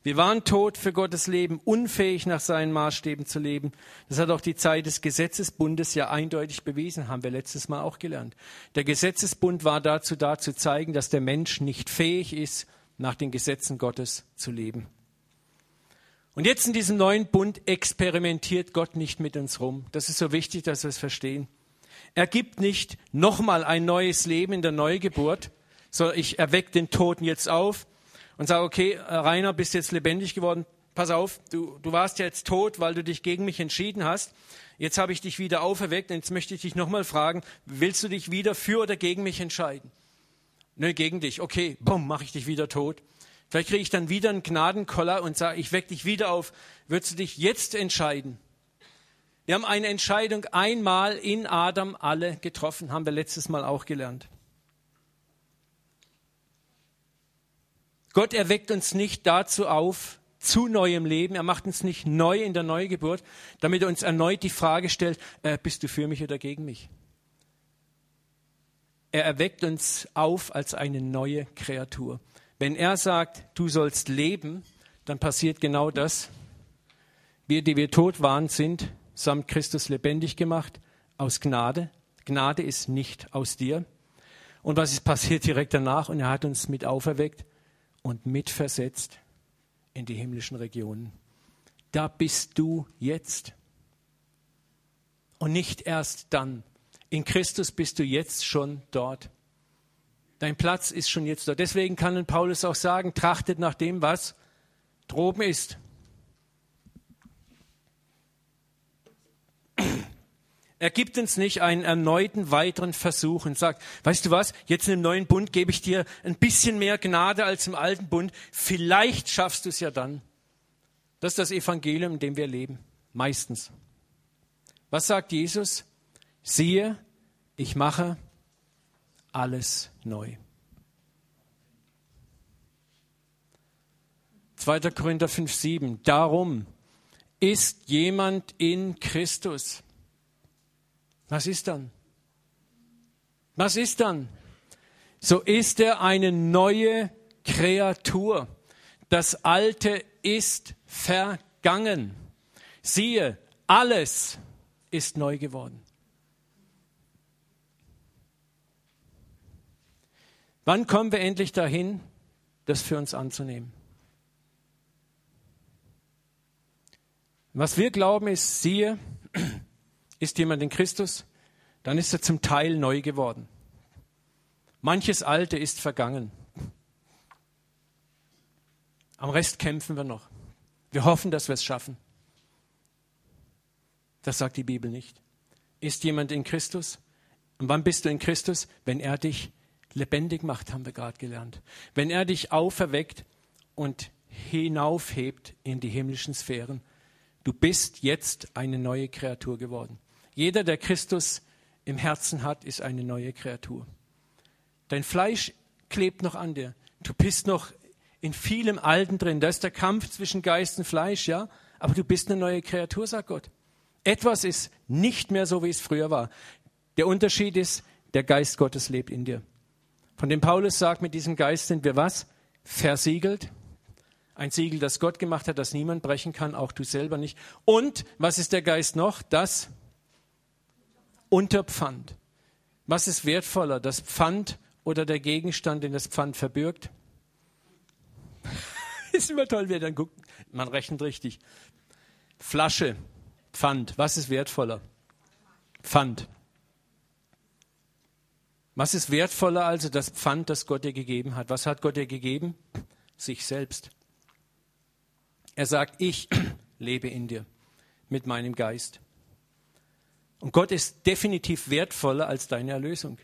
Wir waren tot für Gottes Leben, unfähig nach seinen Maßstäben zu leben. Das hat auch die Zeit des Gesetzesbundes ja eindeutig bewiesen, haben wir letztes Mal auch gelernt. Der Gesetzesbund war dazu da, zu zeigen, dass der Mensch nicht fähig ist, nach den Gesetzen Gottes zu leben. Und jetzt in diesem neuen Bund experimentiert Gott nicht mit uns rum. Das ist so wichtig, dass wir es verstehen. Er gibt nicht nochmal ein neues Leben in der Neugeburt, so ich erwecke den Toten jetzt auf, und sage, okay, äh, Rainer, bist jetzt lebendig geworden. Pass auf, du, du warst jetzt tot, weil du dich gegen mich entschieden hast. Jetzt habe ich dich wieder auferweckt und jetzt möchte ich dich nochmal fragen, willst du dich wieder für oder gegen mich entscheiden? Nö, gegen dich. Okay, bumm, mache ich dich wieder tot. Vielleicht kriege ich dann wieder einen Gnadenkoller und sage, ich wecke dich wieder auf. Würdest du dich jetzt entscheiden? Wir haben eine Entscheidung einmal in Adam alle getroffen, haben wir letztes Mal auch gelernt. Gott erweckt uns nicht dazu auf, zu neuem Leben. Er macht uns nicht neu in der Neugeburt, damit er uns erneut die Frage stellt, äh, bist du für mich oder gegen mich? Er erweckt uns auf als eine neue Kreatur. Wenn er sagt, du sollst leben, dann passiert genau das. Wir, die wir tot waren, sind samt Christus lebendig gemacht aus Gnade. Gnade ist nicht aus dir. Und was ist passiert direkt danach? Und er hat uns mit auferweckt und mitversetzt in die himmlischen Regionen. Da bist du jetzt. Und nicht erst dann. In Christus bist du jetzt schon dort. Dein Platz ist schon jetzt da. Deswegen kann Paulus auch sagen, trachtet nach dem, was droben ist. Er gibt uns nicht einen erneuten weiteren Versuch und sagt, weißt du was, jetzt im neuen Bund gebe ich dir ein bisschen mehr Gnade als im alten Bund. Vielleicht schaffst du es ja dann. Das ist das Evangelium, in dem wir leben. Meistens. Was sagt Jesus? Siehe, ich mache alles neu. 2. Korinther 5, 7. Darum ist jemand in Christus was ist dann? Was ist dann? So ist er eine neue Kreatur. Das Alte ist vergangen. Siehe, alles ist neu geworden. Wann kommen wir endlich dahin, das für uns anzunehmen? Was wir glauben ist, siehe, ist jemand in Christus, dann ist er zum Teil neu geworden. Manches Alte ist vergangen. Am Rest kämpfen wir noch. Wir hoffen, dass wir es schaffen. Das sagt die Bibel nicht. Ist jemand in Christus? Und wann bist du in Christus? Wenn er dich lebendig macht, haben wir gerade gelernt. Wenn er dich auferweckt und hinaufhebt in die himmlischen Sphären. Du bist jetzt eine neue Kreatur geworden. Jeder, der Christus im Herzen hat, ist eine neue Kreatur. Dein Fleisch klebt noch an dir. Du bist noch in vielem Alten drin. Da ist der Kampf zwischen Geist und Fleisch, ja. Aber du bist eine neue Kreatur, sagt Gott. Etwas ist nicht mehr so, wie es früher war. Der Unterschied ist, der Geist Gottes lebt in dir. Von dem Paulus sagt, mit diesem Geist sind wir was? Versiegelt. Ein Siegel, das Gott gemacht hat, das niemand brechen kann, auch du selber nicht. Und was ist der Geist noch? Das unter Pfand. Was ist wertvoller, das Pfand oder der Gegenstand, den das Pfand verbirgt? ist immer toll, wer dann guckt. Man rechnet richtig. Flasche, Pfand. Was ist wertvoller? Pfand. Was ist wertvoller also das Pfand, das Gott dir gegeben hat? Was hat Gott dir gegeben? Sich selbst. Er sagt, ich lebe in dir mit meinem Geist. Und Gott ist definitiv wertvoller als deine Erlösung.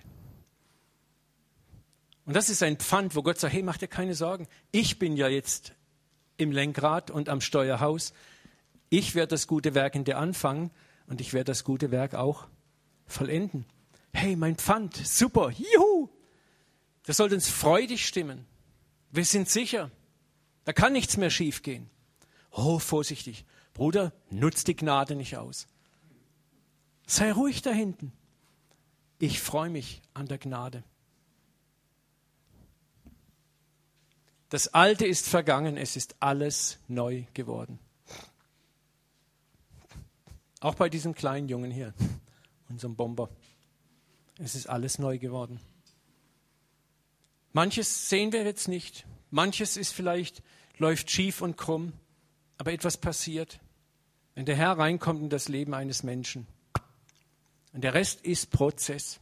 Und das ist ein Pfand, wo Gott sagt, hey, mach dir keine Sorgen. Ich bin ja jetzt im Lenkrad und am Steuerhaus. Ich werde das gute Werk in dir anfangen und ich werde das gute Werk auch vollenden. Hey, mein Pfand, super, juhu! Das sollte uns freudig stimmen. Wir sind sicher. Da kann nichts mehr schiefgehen. Oh, vorsichtig. Bruder, nutzt die Gnade nicht aus. Sei ruhig da hinten. Ich freue mich an der Gnade. Das Alte ist vergangen, es ist alles neu geworden. Auch bei diesem kleinen Jungen hier, unserem Bomber. Es ist alles neu geworden. Manches sehen wir jetzt nicht. Manches ist vielleicht, läuft schief und krumm. Aber etwas passiert, wenn der Herr reinkommt in das Leben eines Menschen. Und der Rest ist Prozess.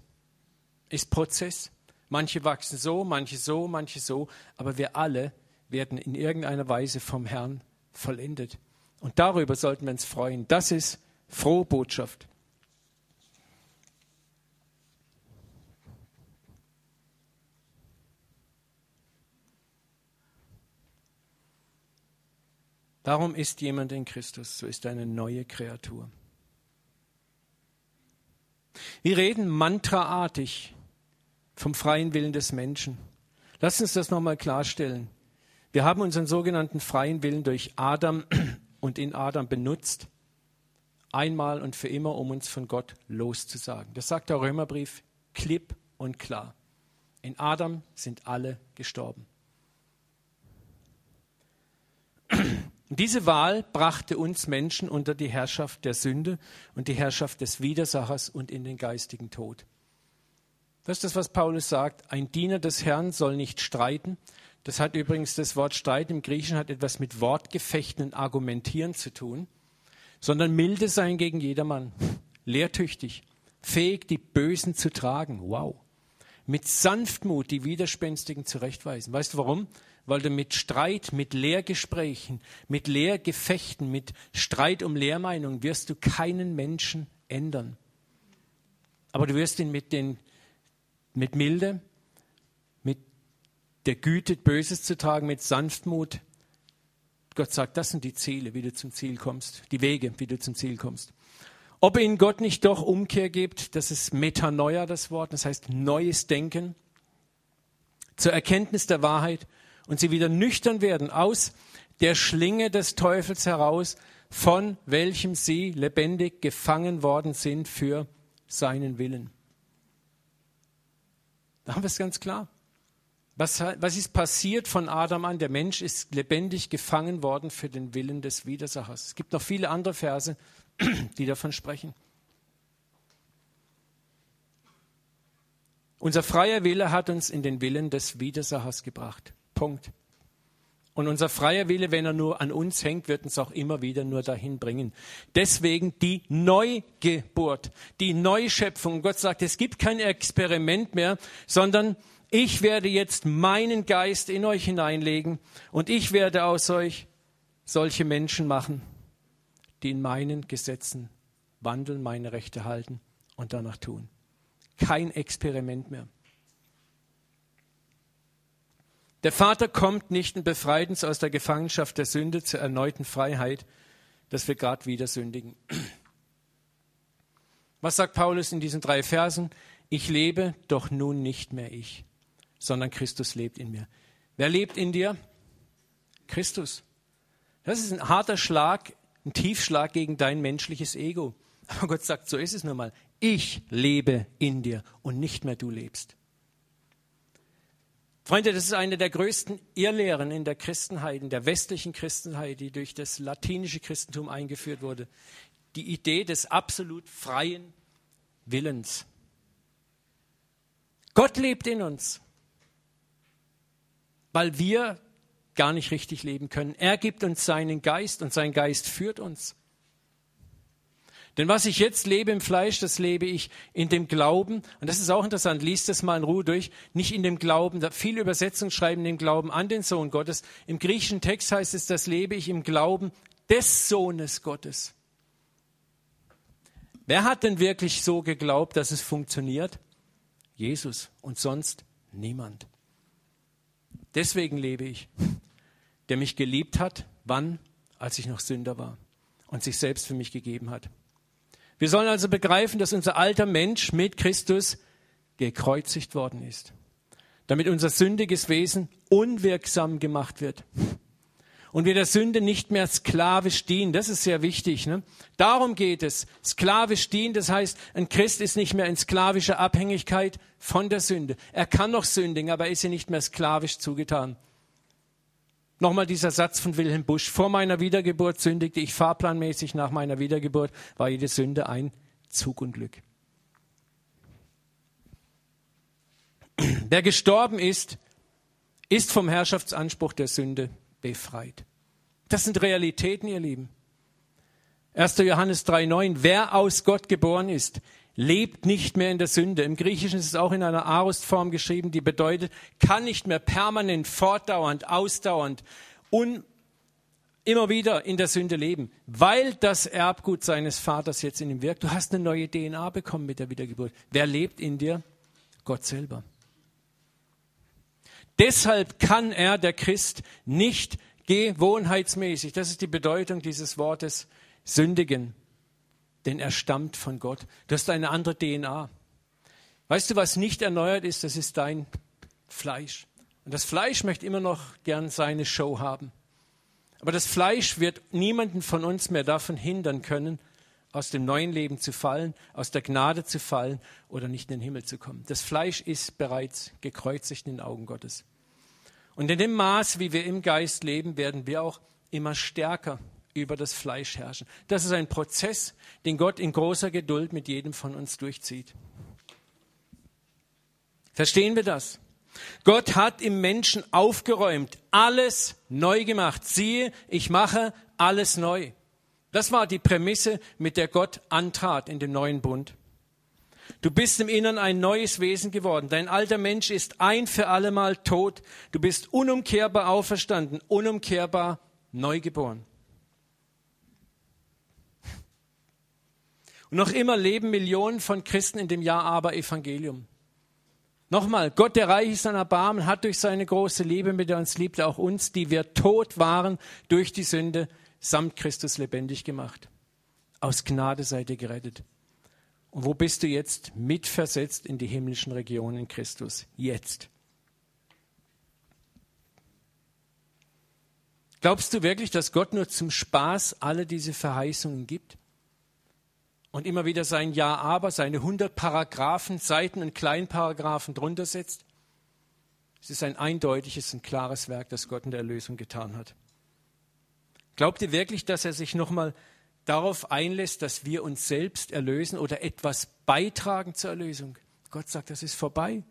Ist Prozess. Manche wachsen so, manche so, manche so, aber wir alle werden in irgendeiner Weise vom Herrn vollendet. Und darüber sollten wir uns freuen. Das ist frohe Botschaft. Darum ist jemand in Christus, so ist eine neue Kreatur. Wir reden mantraartig vom freien Willen des Menschen. Lass uns das nochmal klarstellen. Wir haben unseren sogenannten freien Willen durch Adam und in Adam benutzt, einmal und für immer, um uns von Gott loszusagen. Das sagt der Römerbrief klipp und klar. In Adam sind alle gestorben. Diese Wahl brachte uns Menschen unter die Herrschaft der Sünde und die Herrschaft des Widersachers und in den geistigen Tod. Das ist das, was Paulus sagt. Ein Diener des Herrn soll nicht streiten. Das hat übrigens das Wort Streit im Griechischen hat etwas mit Wortgefechten und Argumentieren zu tun, sondern milde sein gegen jedermann, lehrtüchtig, fähig, die Bösen zu tragen. Wow. mit Sanftmut die Widerspenstigen zurechtweisen. Weißt du warum? Weil du mit Streit, mit Lehrgesprächen, mit Lehrgefechten, mit Streit um Lehrmeinungen wirst du keinen Menschen ändern. Aber du wirst ihn mit, den, mit Milde, mit der Güte, Böses zu tragen, mit Sanftmut. Gott sagt, das sind die Ziele, wie du zum Ziel kommst, die Wege, wie du zum Ziel kommst. Ob in Gott nicht doch Umkehr gibt, das ist Metanoia, das Wort, das heißt neues Denken, zur Erkenntnis der Wahrheit und sie wieder nüchtern werden aus der Schlinge des Teufels heraus, von welchem sie lebendig gefangen worden sind für seinen Willen. Da haben wir es ganz klar. Was, was ist passiert von Adam an? Der Mensch ist lebendig gefangen worden für den Willen des Widersachers. Es gibt noch viele andere Verse, die davon sprechen. Unser freier Wille hat uns in den Willen des Widersachers gebracht. Punkt. Und unser freier Wille, wenn er nur an uns hängt, wird uns auch immer wieder nur dahin bringen. Deswegen die Neugeburt, die Neuschöpfung. Gott sagt, es gibt kein Experiment mehr, sondern ich werde jetzt meinen Geist in euch hineinlegen und ich werde aus euch solche Menschen machen, die in meinen Gesetzen wandeln, meine Rechte halten und danach tun. Kein Experiment mehr. Der Vater kommt nicht und befreit uns aus der Gefangenschaft der Sünde zur erneuten Freiheit, dass wir gerade wieder sündigen. Was sagt Paulus in diesen drei Versen? Ich lebe, doch nun nicht mehr ich, sondern Christus lebt in mir. Wer lebt in dir? Christus. Das ist ein harter Schlag, ein Tiefschlag gegen dein menschliches Ego. Aber Gott sagt, so ist es nun mal. Ich lebe in dir und nicht mehr du lebst. Freunde, das ist eine der größten Irrlehren in der Christenheit, in der westlichen Christenheit, die durch das latinische Christentum eingeführt wurde. Die Idee des absolut freien Willens. Gott lebt in uns, weil wir gar nicht richtig leben können. Er gibt uns seinen Geist und sein Geist führt uns. Denn was ich jetzt lebe im Fleisch, das lebe ich in dem Glauben. Und das ist auch interessant. Lies das mal in Ruhe durch. Nicht in dem Glauben. Viele Übersetzungen schreiben dem Glauben an den Sohn Gottes. Im griechischen Text heißt es, das lebe ich im Glauben des Sohnes Gottes. Wer hat denn wirklich so geglaubt, dass es funktioniert? Jesus und sonst niemand. Deswegen lebe ich, der mich geliebt hat, wann? Als ich noch Sünder war und sich selbst für mich gegeben hat. Wir sollen also begreifen, dass unser alter Mensch mit Christus gekreuzigt worden ist, damit unser sündiges Wesen unwirksam gemacht wird und wir der Sünde nicht mehr sklavisch dienen. Das ist sehr wichtig. Ne? Darum geht es. Sklavisch dienen, das heißt, ein Christ ist nicht mehr in sklavischer Abhängigkeit von der Sünde. Er kann noch sündigen, aber er ist ihr nicht mehr sklavisch zugetan. Nochmal dieser Satz von Wilhelm Busch. Vor meiner Wiedergeburt sündigte ich fahrplanmäßig, nach meiner Wiedergeburt war jede Sünde ein Zug und Glück. Wer gestorben ist, ist vom Herrschaftsanspruch der Sünde befreit. Das sind Realitäten, ihr Lieben. 1. Johannes 3,9. Wer aus Gott geboren ist, lebt nicht mehr in der Sünde. Im Griechischen ist es auch in einer Arustform geschrieben, die bedeutet, kann nicht mehr permanent, fortdauernd, ausdauernd und immer wieder in der Sünde leben, weil das Erbgut seines Vaters jetzt in ihm wirkt. Du hast eine neue DNA bekommen mit der Wiedergeburt. Wer lebt in dir? Gott selber. Deshalb kann er, der Christ, nicht gewohnheitsmäßig, das ist die Bedeutung dieses Wortes, sündigen denn er stammt von Gott. Du hast eine andere DNA. Weißt du, was nicht erneuert ist? Das ist dein Fleisch. Und das Fleisch möchte immer noch gern seine Show haben. Aber das Fleisch wird niemanden von uns mehr davon hindern können, aus dem neuen Leben zu fallen, aus der Gnade zu fallen oder nicht in den Himmel zu kommen. Das Fleisch ist bereits gekreuzigt in den Augen Gottes. Und in dem Maß, wie wir im Geist leben, werden wir auch immer stärker über das Fleisch herrschen. Das ist ein Prozess, den Gott in großer Geduld mit jedem von uns durchzieht. Verstehen wir das? Gott hat im Menschen aufgeräumt, alles neu gemacht. Siehe, ich mache alles neu. Das war die Prämisse, mit der Gott antrat in den neuen Bund. Du bist im Innern ein neues Wesen geworden. Dein alter Mensch ist ein für allemal tot. Du bist unumkehrbar auferstanden, unumkehrbar neugeboren. Und noch immer leben Millionen von Christen in dem Ja-Aber-Evangelium. Nochmal, Gott, der reich ist an Erbarmen, hat durch seine große Liebe, mit der uns liebte, auch uns, die wir tot waren durch die Sünde, samt Christus lebendig gemacht. Aus Gnade seid ihr gerettet. Und wo bist du jetzt? Mitversetzt in die himmlischen Regionen Christus. Jetzt. Glaubst du wirklich, dass Gott nur zum Spaß alle diese Verheißungen gibt? Und immer wieder sein Ja, aber, seine 100 Paragraphen, Seiten und Kleinparagraphen drunter setzt? Es ist ein eindeutiges und klares Werk, das Gott in der Erlösung getan hat. Glaubt ihr wirklich, dass er sich nochmal darauf einlässt, dass wir uns selbst erlösen oder etwas beitragen zur Erlösung. Gott sagt, das ist vorbei.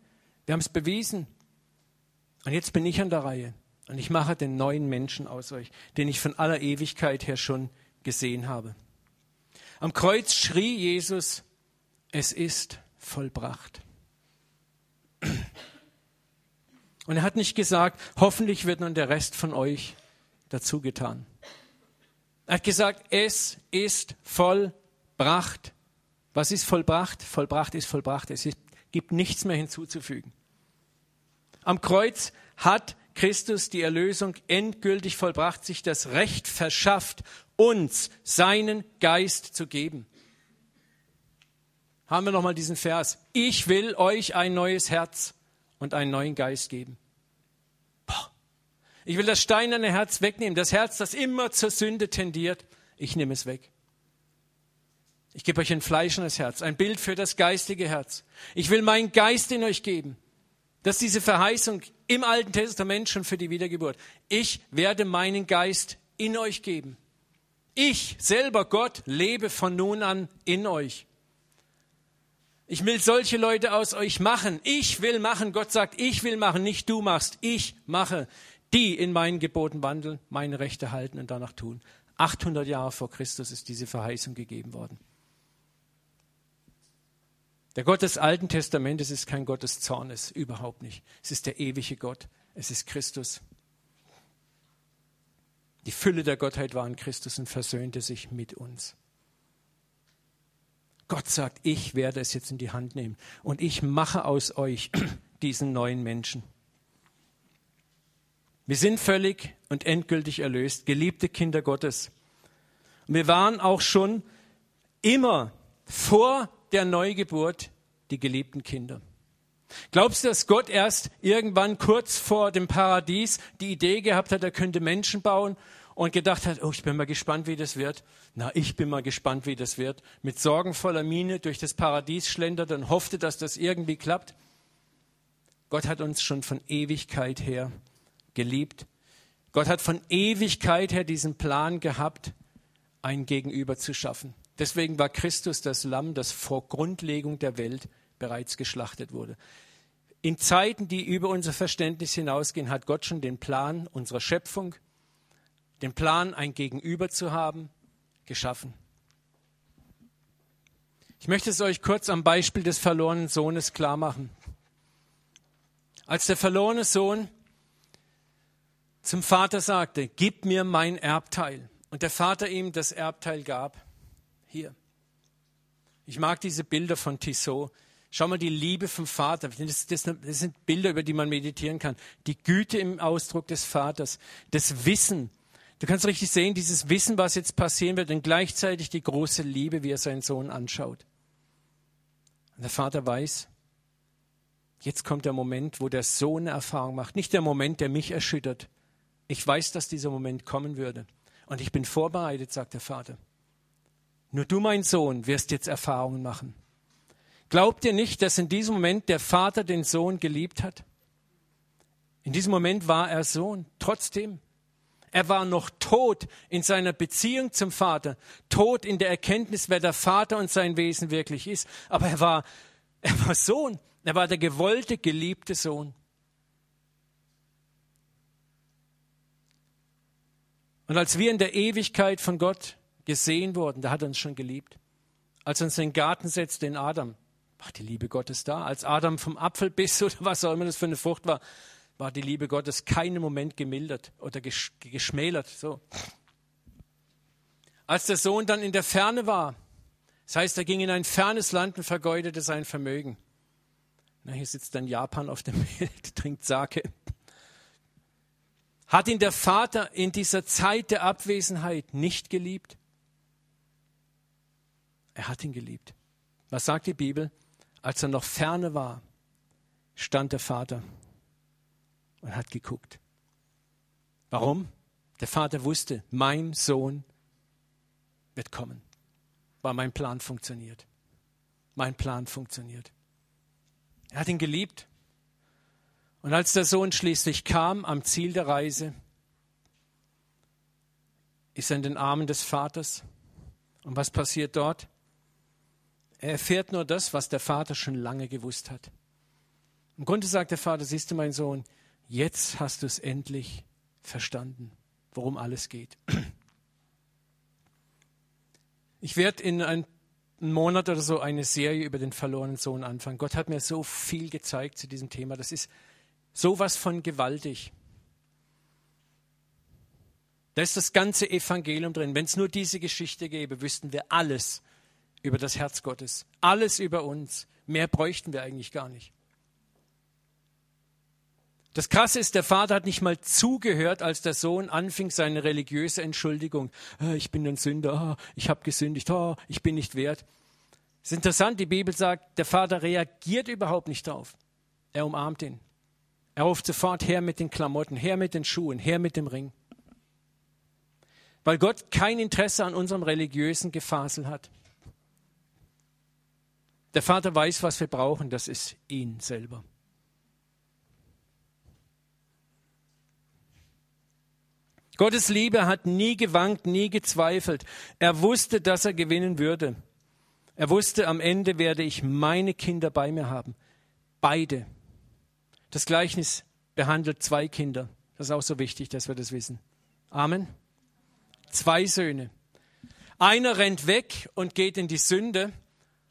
Wir haben es bewiesen. Und jetzt bin ich an der Reihe. Und ich mache den neuen Menschen aus euch, den ich von aller Ewigkeit her schon gesehen habe. Am Kreuz schrie Jesus, es ist vollbracht. Und er hat nicht gesagt, hoffentlich wird nun der Rest von euch dazu getan. Er hat gesagt, es ist vollbracht. Was ist vollbracht? Vollbracht ist vollbracht. Es ist, gibt nichts mehr hinzuzufügen. Am Kreuz hat Christus die Erlösung endgültig vollbracht, sich das Recht verschafft, uns seinen Geist zu geben. Haben wir nochmal diesen Vers. Ich will euch ein neues Herz und einen neuen Geist geben. Ich will das steinerne Herz wegnehmen, das Herz, das immer zur Sünde tendiert. Ich nehme es weg. Ich gebe euch ein fleischendes Herz, ein Bild für das geistige Herz. Ich will meinen Geist in euch geben. Das ist diese Verheißung im Alten Testament schon für die Wiedergeburt. Ich werde meinen Geist in euch geben. Ich selber, Gott, lebe von nun an in euch. Ich will solche Leute aus euch machen. Ich will machen. Gott sagt, ich will machen, nicht du machst. Ich mache die in meinen Geboten wandeln, meine Rechte halten und danach tun. 800 Jahre vor Christus ist diese Verheißung gegeben worden. Der Gott des Alten Testamentes ist kein Gott des Zornes, überhaupt nicht. Es ist der ewige Gott, es ist Christus. Die Fülle der Gottheit war in Christus und versöhnte sich mit uns. Gott sagt, ich werde es jetzt in die Hand nehmen und ich mache aus euch diesen neuen Menschen. Wir sind völlig und endgültig erlöst, geliebte Kinder Gottes. Und wir waren auch schon immer vor der Neugeburt die geliebten Kinder. Glaubst du, dass Gott erst irgendwann kurz vor dem Paradies die Idee gehabt hat, er könnte Menschen bauen und gedacht hat, oh, ich bin mal gespannt, wie das wird. Na, ich bin mal gespannt, wie das wird. Mit sorgenvoller Miene durch das Paradies schlendert und hoffte, dass das irgendwie klappt. Gott hat uns schon von Ewigkeit her geliebt. Gott hat von Ewigkeit her diesen Plan gehabt, ein Gegenüber zu schaffen. Deswegen war Christus das Lamm, das vor Grundlegung der Welt bereits geschlachtet wurde. In Zeiten, die über unser Verständnis hinausgehen, hat Gott schon den Plan unserer Schöpfung, den Plan, ein Gegenüber zu haben, geschaffen. Ich möchte es euch kurz am Beispiel des verlorenen Sohnes klar machen. Als der verlorene Sohn zum Vater sagte, gib mir mein Erbteil. Und der Vater ihm das Erbteil gab. Hier. Ich mag diese Bilder von Tissot. Schau mal die Liebe vom Vater. Das, das, das, sind Bilder, über die man meditieren kann. Die Güte im Ausdruck des Vaters, das Wissen. Du kannst richtig sehen, dieses Wissen, was jetzt passieren wird, und gleichzeitig die große Liebe, wie er seinen Sohn anschaut. Und der Vater weiß, jetzt kommt der Moment, wo der Sohn eine Erfahrung macht. Nicht der Moment, der mich erschüttert, ich weiß, dass dieser Moment kommen würde. Und ich bin vorbereitet, sagt der Vater. Nur du, mein Sohn, wirst jetzt Erfahrungen machen. Glaubt ihr nicht, dass in diesem Moment der Vater den Sohn geliebt hat? In diesem Moment war er Sohn. Trotzdem, er war noch tot in seiner Beziehung zum Vater, tot in der Erkenntnis, wer der Vater und sein Wesen wirklich ist. Aber er war, er war Sohn. Er war der gewollte, geliebte Sohn. Und als wir in der Ewigkeit von Gott gesehen wurden, da hat er uns schon geliebt. Als er uns in den Garten setzte in Adam, Ach, die Liebe Gottes da. Als Adam vom Apfel biss oder was auch immer das für eine Frucht war, war die Liebe Gottes keinen Moment gemildert oder gesch geschmälert. So. Als der Sohn dann in der Ferne war, das heißt, er ging in ein fernes Land und vergeudete sein Vermögen. Na, hier sitzt dann Japan auf dem Bild, trinkt Sake. Hat ihn der Vater in dieser Zeit der Abwesenheit nicht geliebt? Er hat ihn geliebt. Was sagt die Bibel? Als er noch ferne war, stand der Vater und hat geguckt. Warum? Der Vater wusste, mein Sohn wird kommen, weil mein Plan funktioniert. Mein Plan funktioniert. Er hat ihn geliebt. Und als der Sohn schließlich kam am Ziel der Reise, ist er in den Armen des Vaters. Und was passiert dort? Er erfährt nur das, was der Vater schon lange gewusst hat. Im Grunde sagt der Vater, siehst du mein Sohn, jetzt hast du es endlich verstanden, worum alles geht. Ich werde in einem Monat oder so eine Serie über den verlorenen Sohn anfangen. Gott hat mir so viel gezeigt zu diesem Thema. Das ist sowas von gewaltig. Da ist das ganze Evangelium drin. Wenn es nur diese Geschichte gäbe, wüssten wir alles über das Herz Gottes. Alles über uns. Mehr bräuchten wir eigentlich gar nicht. Das Krasse ist, der Vater hat nicht mal zugehört, als der Sohn anfing seine religiöse Entschuldigung. Ah, ich bin ein Sünder, ah, ich habe gesündigt, ah, ich bin nicht wert. Es ist interessant, die Bibel sagt, der Vater reagiert überhaupt nicht darauf. Er umarmt ihn. Er ruft sofort her mit den Klamotten, her mit den Schuhen, her mit dem Ring. Weil Gott kein Interesse an unserem religiösen Gefasel hat. Der Vater weiß, was wir brauchen, das ist ihn selber. Gottes Liebe hat nie gewankt, nie gezweifelt. Er wusste, dass er gewinnen würde. Er wusste, am Ende werde ich meine Kinder bei mir haben. Beide. Das Gleichnis behandelt zwei Kinder. Das ist auch so wichtig, dass wir das wissen. Amen. Zwei Söhne. Einer rennt weg und geht in die Sünde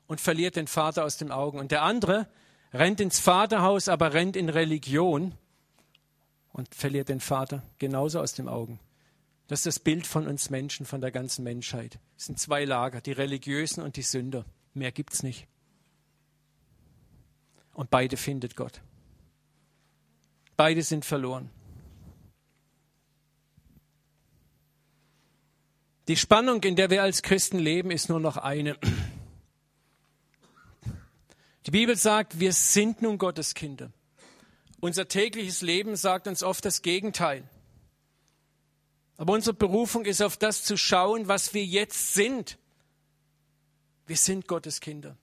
und verliert den Vater aus den Augen. Und der andere rennt ins Vaterhaus, aber rennt in Religion und verliert den Vater genauso aus den Augen. Das ist das Bild von uns Menschen, von der ganzen Menschheit. Es sind zwei Lager, die Religiösen und die Sünder. Mehr gibt es nicht. Und beide findet Gott. Beide sind verloren. Die Spannung, in der wir als Christen leben, ist nur noch eine. Die Bibel sagt, wir sind nun Gottes Kinder. Unser tägliches Leben sagt uns oft das Gegenteil. Aber unsere Berufung ist auf das zu schauen, was wir jetzt sind. Wir sind Gottes Kinder.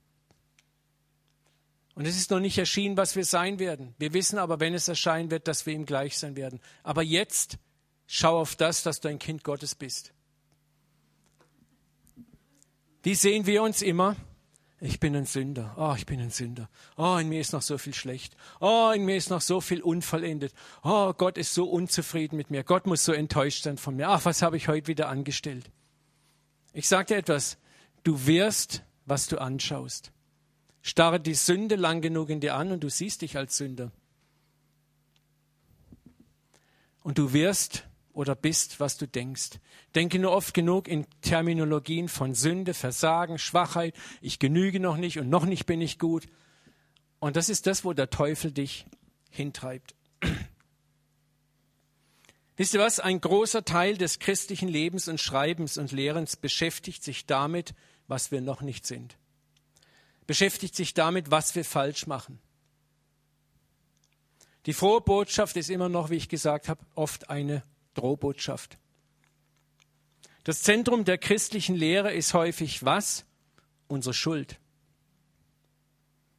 Und es ist noch nicht erschienen, was wir sein werden. Wir wissen aber, wenn es erscheinen wird, dass wir ihm gleich sein werden. Aber jetzt schau auf das, dass du ein Kind Gottes bist. Wie sehen wir uns immer? Ich bin ein Sünder. Oh, ich bin ein Sünder. Oh, in mir ist noch so viel schlecht. Oh, in mir ist noch so viel unvollendet. Oh, Gott ist so unzufrieden mit mir. Gott muss so enttäuscht sein von mir. Ach, was habe ich heute wieder angestellt? Ich sage dir etwas. Du wirst, was du anschaust. Starre die Sünde lang genug in dir an und du siehst dich als Sünder. Und du wirst oder bist, was du denkst. Denke nur oft genug in Terminologien von Sünde, Versagen, Schwachheit, ich genüge noch nicht und noch nicht bin ich gut. Und das ist das, wo der Teufel dich hintreibt. Wisst ihr was? Ein großer Teil des christlichen Lebens und Schreibens und Lehrens beschäftigt sich damit, was wir noch nicht sind. Beschäftigt sich damit, was wir falsch machen. Die frohe Botschaft ist immer noch, wie ich gesagt habe, oft eine Drohbotschaft. Das Zentrum der christlichen Lehre ist häufig was? Unsere Schuld.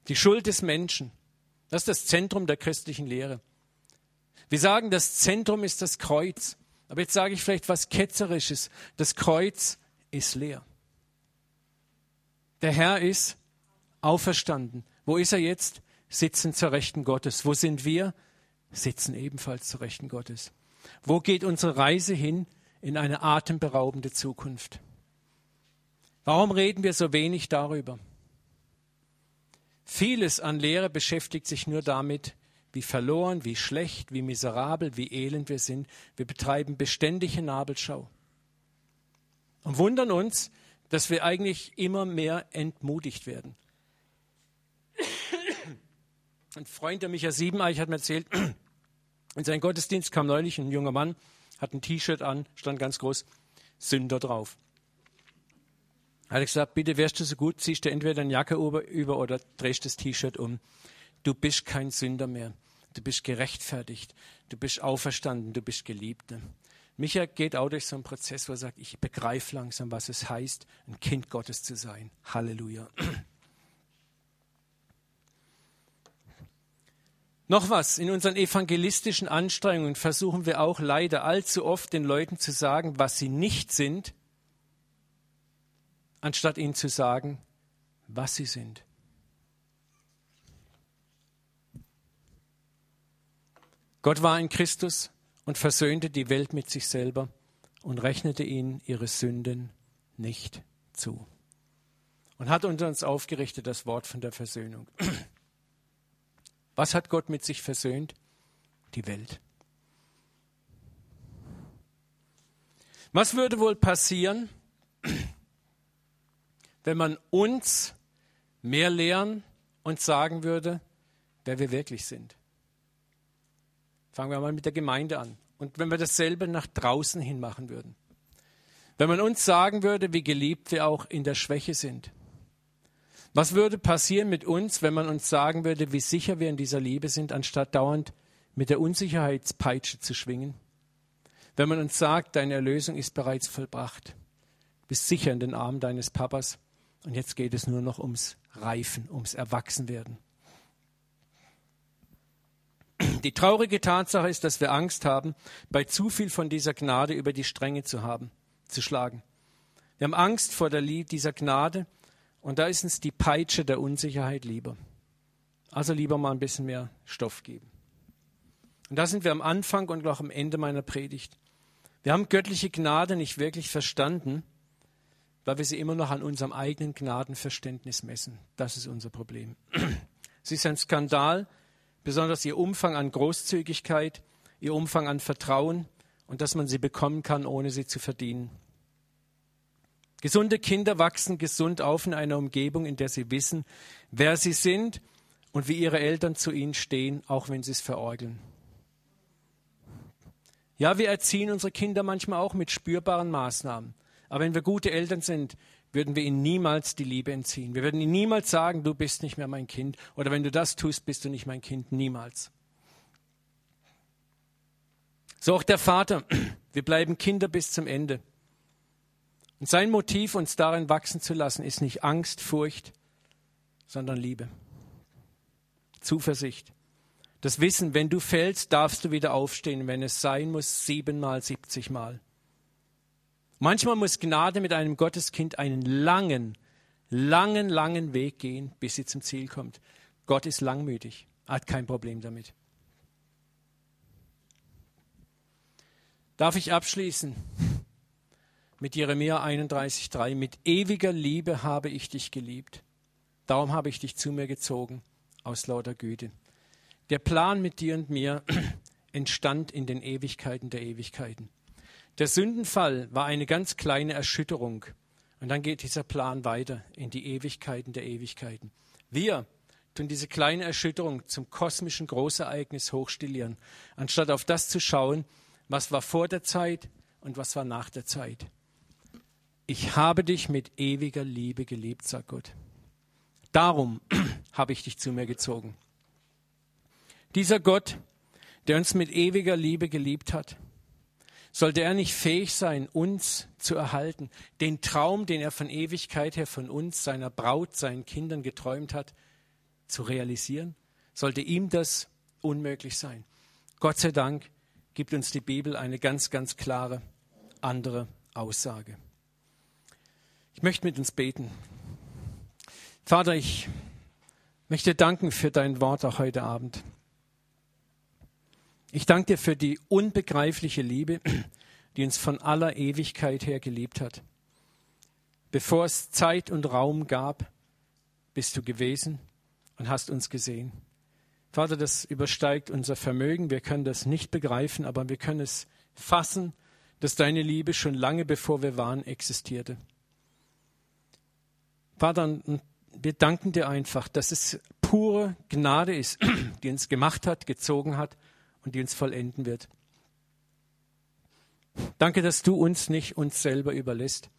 Die Schuld des Menschen. Das ist das Zentrum der christlichen Lehre. Wir sagen, das Zentrum ist das Kreuz. Aber jetzt sage ich vielleicht was Ketzerisches. Das Kreuz ist leer. Der Herr ist auferstanden. Wo ist er jetzt? Sitzen zur Rechten Gottes. Wo sind wir? Sitzen ebenfalls zur Rechten Gottes. Wo geht unsere Reise hin in eine atemberaubende Zukunft? Warum reden wir so wenig darüber? Vieles an Lehre beschäftigt sich nur damit, wie verloren, wie schlecht, wie miserabel, wie elend wir sind. Wir betreiben beständige Nabelschau und wundern uns, dass wir eigentlich immer mehr entmutigt werden. Ein Freund, der Micha Siebeneich, hat mir erzählt, in seinen Gottesdienst kam neulich ein junger Mann, hat ein T-Shirt an, stand ganz groß, Sünder drauf. Er hat gesagt, bitte wärst du so gut, ziehst du entweder eine Jacke über oder drehst das T-Shirt um. Du bist kein Sünder mehr. Du bist gerechtfertigt. Du bist auferstanden. Du bist geliebt. Ne? Micha geht auch durch so einen Prozess, wo er sagt, ich begreife langsam, was es heißt, ein Kind Gottes zu sein. Halleluja. Noch was, in unseren evangelistischen Anstrengungen versuchen wir auch leider allzu oft den Leuten zu sagen, was sie nicht sind, anstatt ihnen zu sagen, was sie sind. Gott war in Christus und versöhnte die Welt mit sich selber und rechnete ihnen ihre Sünden nicht zu. Und hat unter uns aufgerichtet das Wort von der Versöhnung. Was hat Gott mit sich versöhnt? Die Welt. Was würde wohl passieren, wenn man uns mehr lehren und sagen würde, wer wir wirklich sind? Fangen wir mal mit der Gemeinde an. Und wenn wir dasselbe nach draußen hin machen würden. Wenn man uns sagen würde, wie geliebt wir auch in der Schwäche sind. Was würde passieren mit uns, wenn man uns sagen würde, wie sicher wir in dieser Liebe sind, anstatt dauernd mit der Unsicherheitspeitsche zu schwingen? Wenn man uns sagt, deine Erlösung ist bereits vollbracht, du bist sicher in den Armen deines Papas und jetzt geht es nur noch ums Reifen, ums Erwachsenwerden. Die traurige Tatsache ist, dass wir Angst haben, bei zu viel von dieser Gnade über die Stränge zu haben, zu schlagen. Wir haben Angst vor der, dieser Gnade und da ist uns die Peitsche der Unsicherheit lieber. Also lieber mal ein bisschen mehr Stoff geben. Und da sind wir am Anfang und auch am Ende meiner Predigt. Wir haben göttliche Gnade nicht wirklich verstanden, weil wir sie immer noch an unserem eigenen Gnadenverständnis messen. Das ist unser Problem. Es ist ein Skandal, besonders ihr Umfang an Großzügigkeit, ihr Umfang an Vertrauen und dass man sie bekommen kann, ohne sie zu verdienen. Gesunde Kinder wachsen gesund auf in einer Umgebung, in der sie wissen, wer sie sind und wie ihre Eltern zu ihnen stehen, auch wenn sie es verorgeln. Ja, wir erziehen unsere Kinder manchmal auch mit spürbaren Maßnahmen. Aber wenn wir gute Eltern sind, würden wir ihnen niemals die Liebe entziehen. Wir würden ihnen niemals sagen, du bist nicht mehr mein Kind. Oder wenn du das tust, bist du nicht mein Kind. Niemals. So auch der Vater. Wir bleiben Kinder bis zum Ende. Und sein Motiv, uns darin wachsen zu lassen, ist nicht Angst, Furcht, sondern Liebe. Zuversicht. Das Wissen, wenn du fällst, darfst du wieder aufstehen, wenn es sein muss, siebenmal, siebzigmal. Manchmal muss Gnade mit einem Gotteskind einen langen, langen, langen Weg gehen, bis sie zum Ziel kommt. Gott ist langmütig, hat kein Problem damit. Darf ich abschließen mit Jeremia 31,3? Mit ewiger Liebe habe ich dich geliebt. Darum habe ich dich zu mir gezogen, aus lauter Güte. Der Plan mit dir und mir entstand in den Ewigkeiten der Ewigkeiten. Der Sündenfall war eine ganz kleine Erschütterung. Und dann geht dieser Plan weiter in die Ewigkeiten der Ewigkeiten. Wir tun diese kleine Erschütterung zum kosmischen Großereignis hochstillieren, anstatt auf das zu schauen, was war vor der Zeit und was war nach der Zeit. Ich habe dich mit ewiger Liebe geliebt, sagt Gott. Darum habe ich dich zu mir gezogen. Dieser Gott, der uns mit ewiger Liebe geliebt hat, sollte er nicht fähig sein, uns zu erhalten, den Traum, den er von Ewigkeit her von uns, seiner Braut, seinen Kindern geträumt hat, zu realisieren? Sollte ihm das unmöglich sein? Gott sei Dank gibt uns die Bibel eine ganz, ganz klare andere Aussage. Ich möchte mit uns beten. Vater, ich möchte danken für dein Wort auch heute Abend. Ich danke dir für die unbegreifliche Liebe, die uns von aller Ewigkeit her geliebt hat. Bevor es Zeit und Raum gab, bist du gewesen und hast uns gesehen. Vater, das übersteigt unser Vermögen. Wir können das nicht begreifen, aber wir können es fassen, dass deine Liebe schon lange bevor wir waren existierte. Vater, wir danken dir einfach, dass es pure Gnade ist, die uns gemacht hat, gezogen hat und die uns vollenden wird. Danke, dass du uns nicht uns selber überlässt,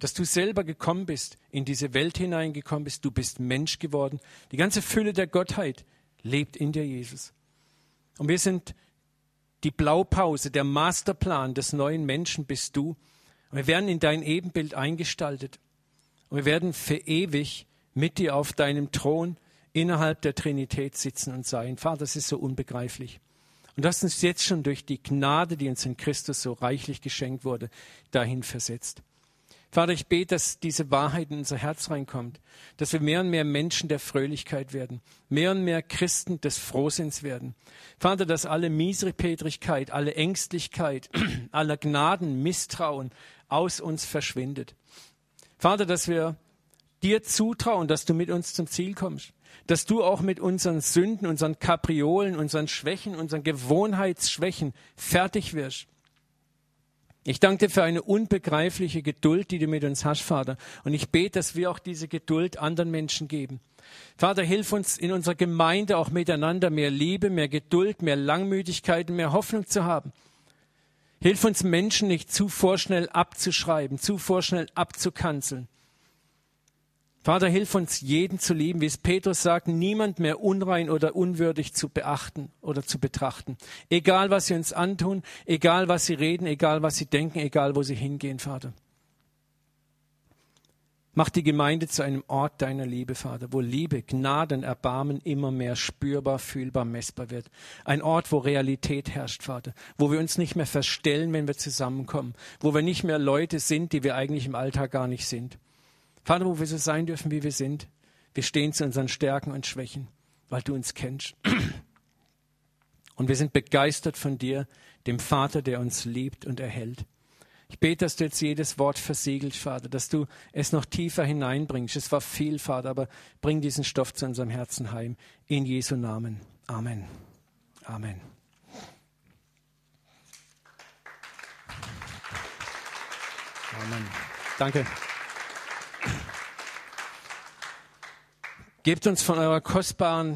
dass du selber gekommen bist, in diese Welt hineingekommen bist, du bist Mensch geworden. Die ganze Fülle der Gottheit lebt in dir, Jesus. Und wir sind die Blaupause, der Masterplan des neuen Menschen bist du. Wir werden in dein Ebenbild eingestaltet. Und wir werden für ewig mit dir auf deinem Thron innerhalb der Trinität sitzen und sein. Vater, das ist so unbegreiflich. Und hast uns jetzt schon durch die Gnade, die uns in Christus so reichlich geschenkt wurde, dahin versetzt. Vater, ich bete, dass diese Wahrheit in unser Herz reinkommt, dass wir mehr und mehr Menschen der Fröhlichkeit werden, mehr und mehr Christen des Frohsinns werden. Vater, dass alle Miesrepetrigkeit, alle Ängstlichkeit, aller Gnaden, Misstrauen aus uns verschwindet. Vater, dass wir dir zutrauen, dass du mit uns zum Ziel kommst, dass du auch mit unseren Sünden, unseren Kapriolen, unseren Schwächen, unseren Gewohnheitsschwächen fertig wirst. Ich danke dir für eine unbegreifliche Geduld, die du mit uns hast, Vater. Und ich bete, dass wir auch diese Geduld anderen Menschen geben. Vater, hilf uns in unserer Gemeinde auch miteinander mehr Liebe, mehr Geduld, mehr Langmütigkeit und mehr Hoffnung zu haben. Hilf uns Menschen nicht zu vorschnell abzuschreiben, zu vorschnell abzukanzeln, Vater, hilf uns, jeden zu lieben, wie es Petrus sagt, niemand mehr unrein oder unwürdig zu beachten oder zu betrachten. Egal, was sie uns antun, egal, was sie reden, egal, was sie denken, egal, wo sie hingehen, Vater. Mach die Gemeinde zu einem Ort deiner Liebe, Vater, wo Liebe, Gnaden, Erbarmen immer mehr spürbar, fühlbar, messbar wird. Ein Ort, wo Realität herrscht, Vater, wo wir uns nicht mehr verstellen, wenn wir zusammenkommen, wo wir nicht mehr Leute sind, die wir eigentlich im Alltag gar nicht sind. Vater, wo wir so sein dürfen, wie wir sind. Wir stehen zu unseren Stärken und Schwächen, weil du uns kennst. Und wir sind begeistert von dir, dem Vater, der uns liebt und erhält. Ich bete, dass du jetzt jedes Wort versiegelst, Vater, dass du es noch tiefer hineinbringst. Es war viel, Vater, aber bring diesen Stoff zu unserem Herzen heim. In Jesu Namen. Amen. Amen. Amen. Danke. Gebt uns von eurer kostbaren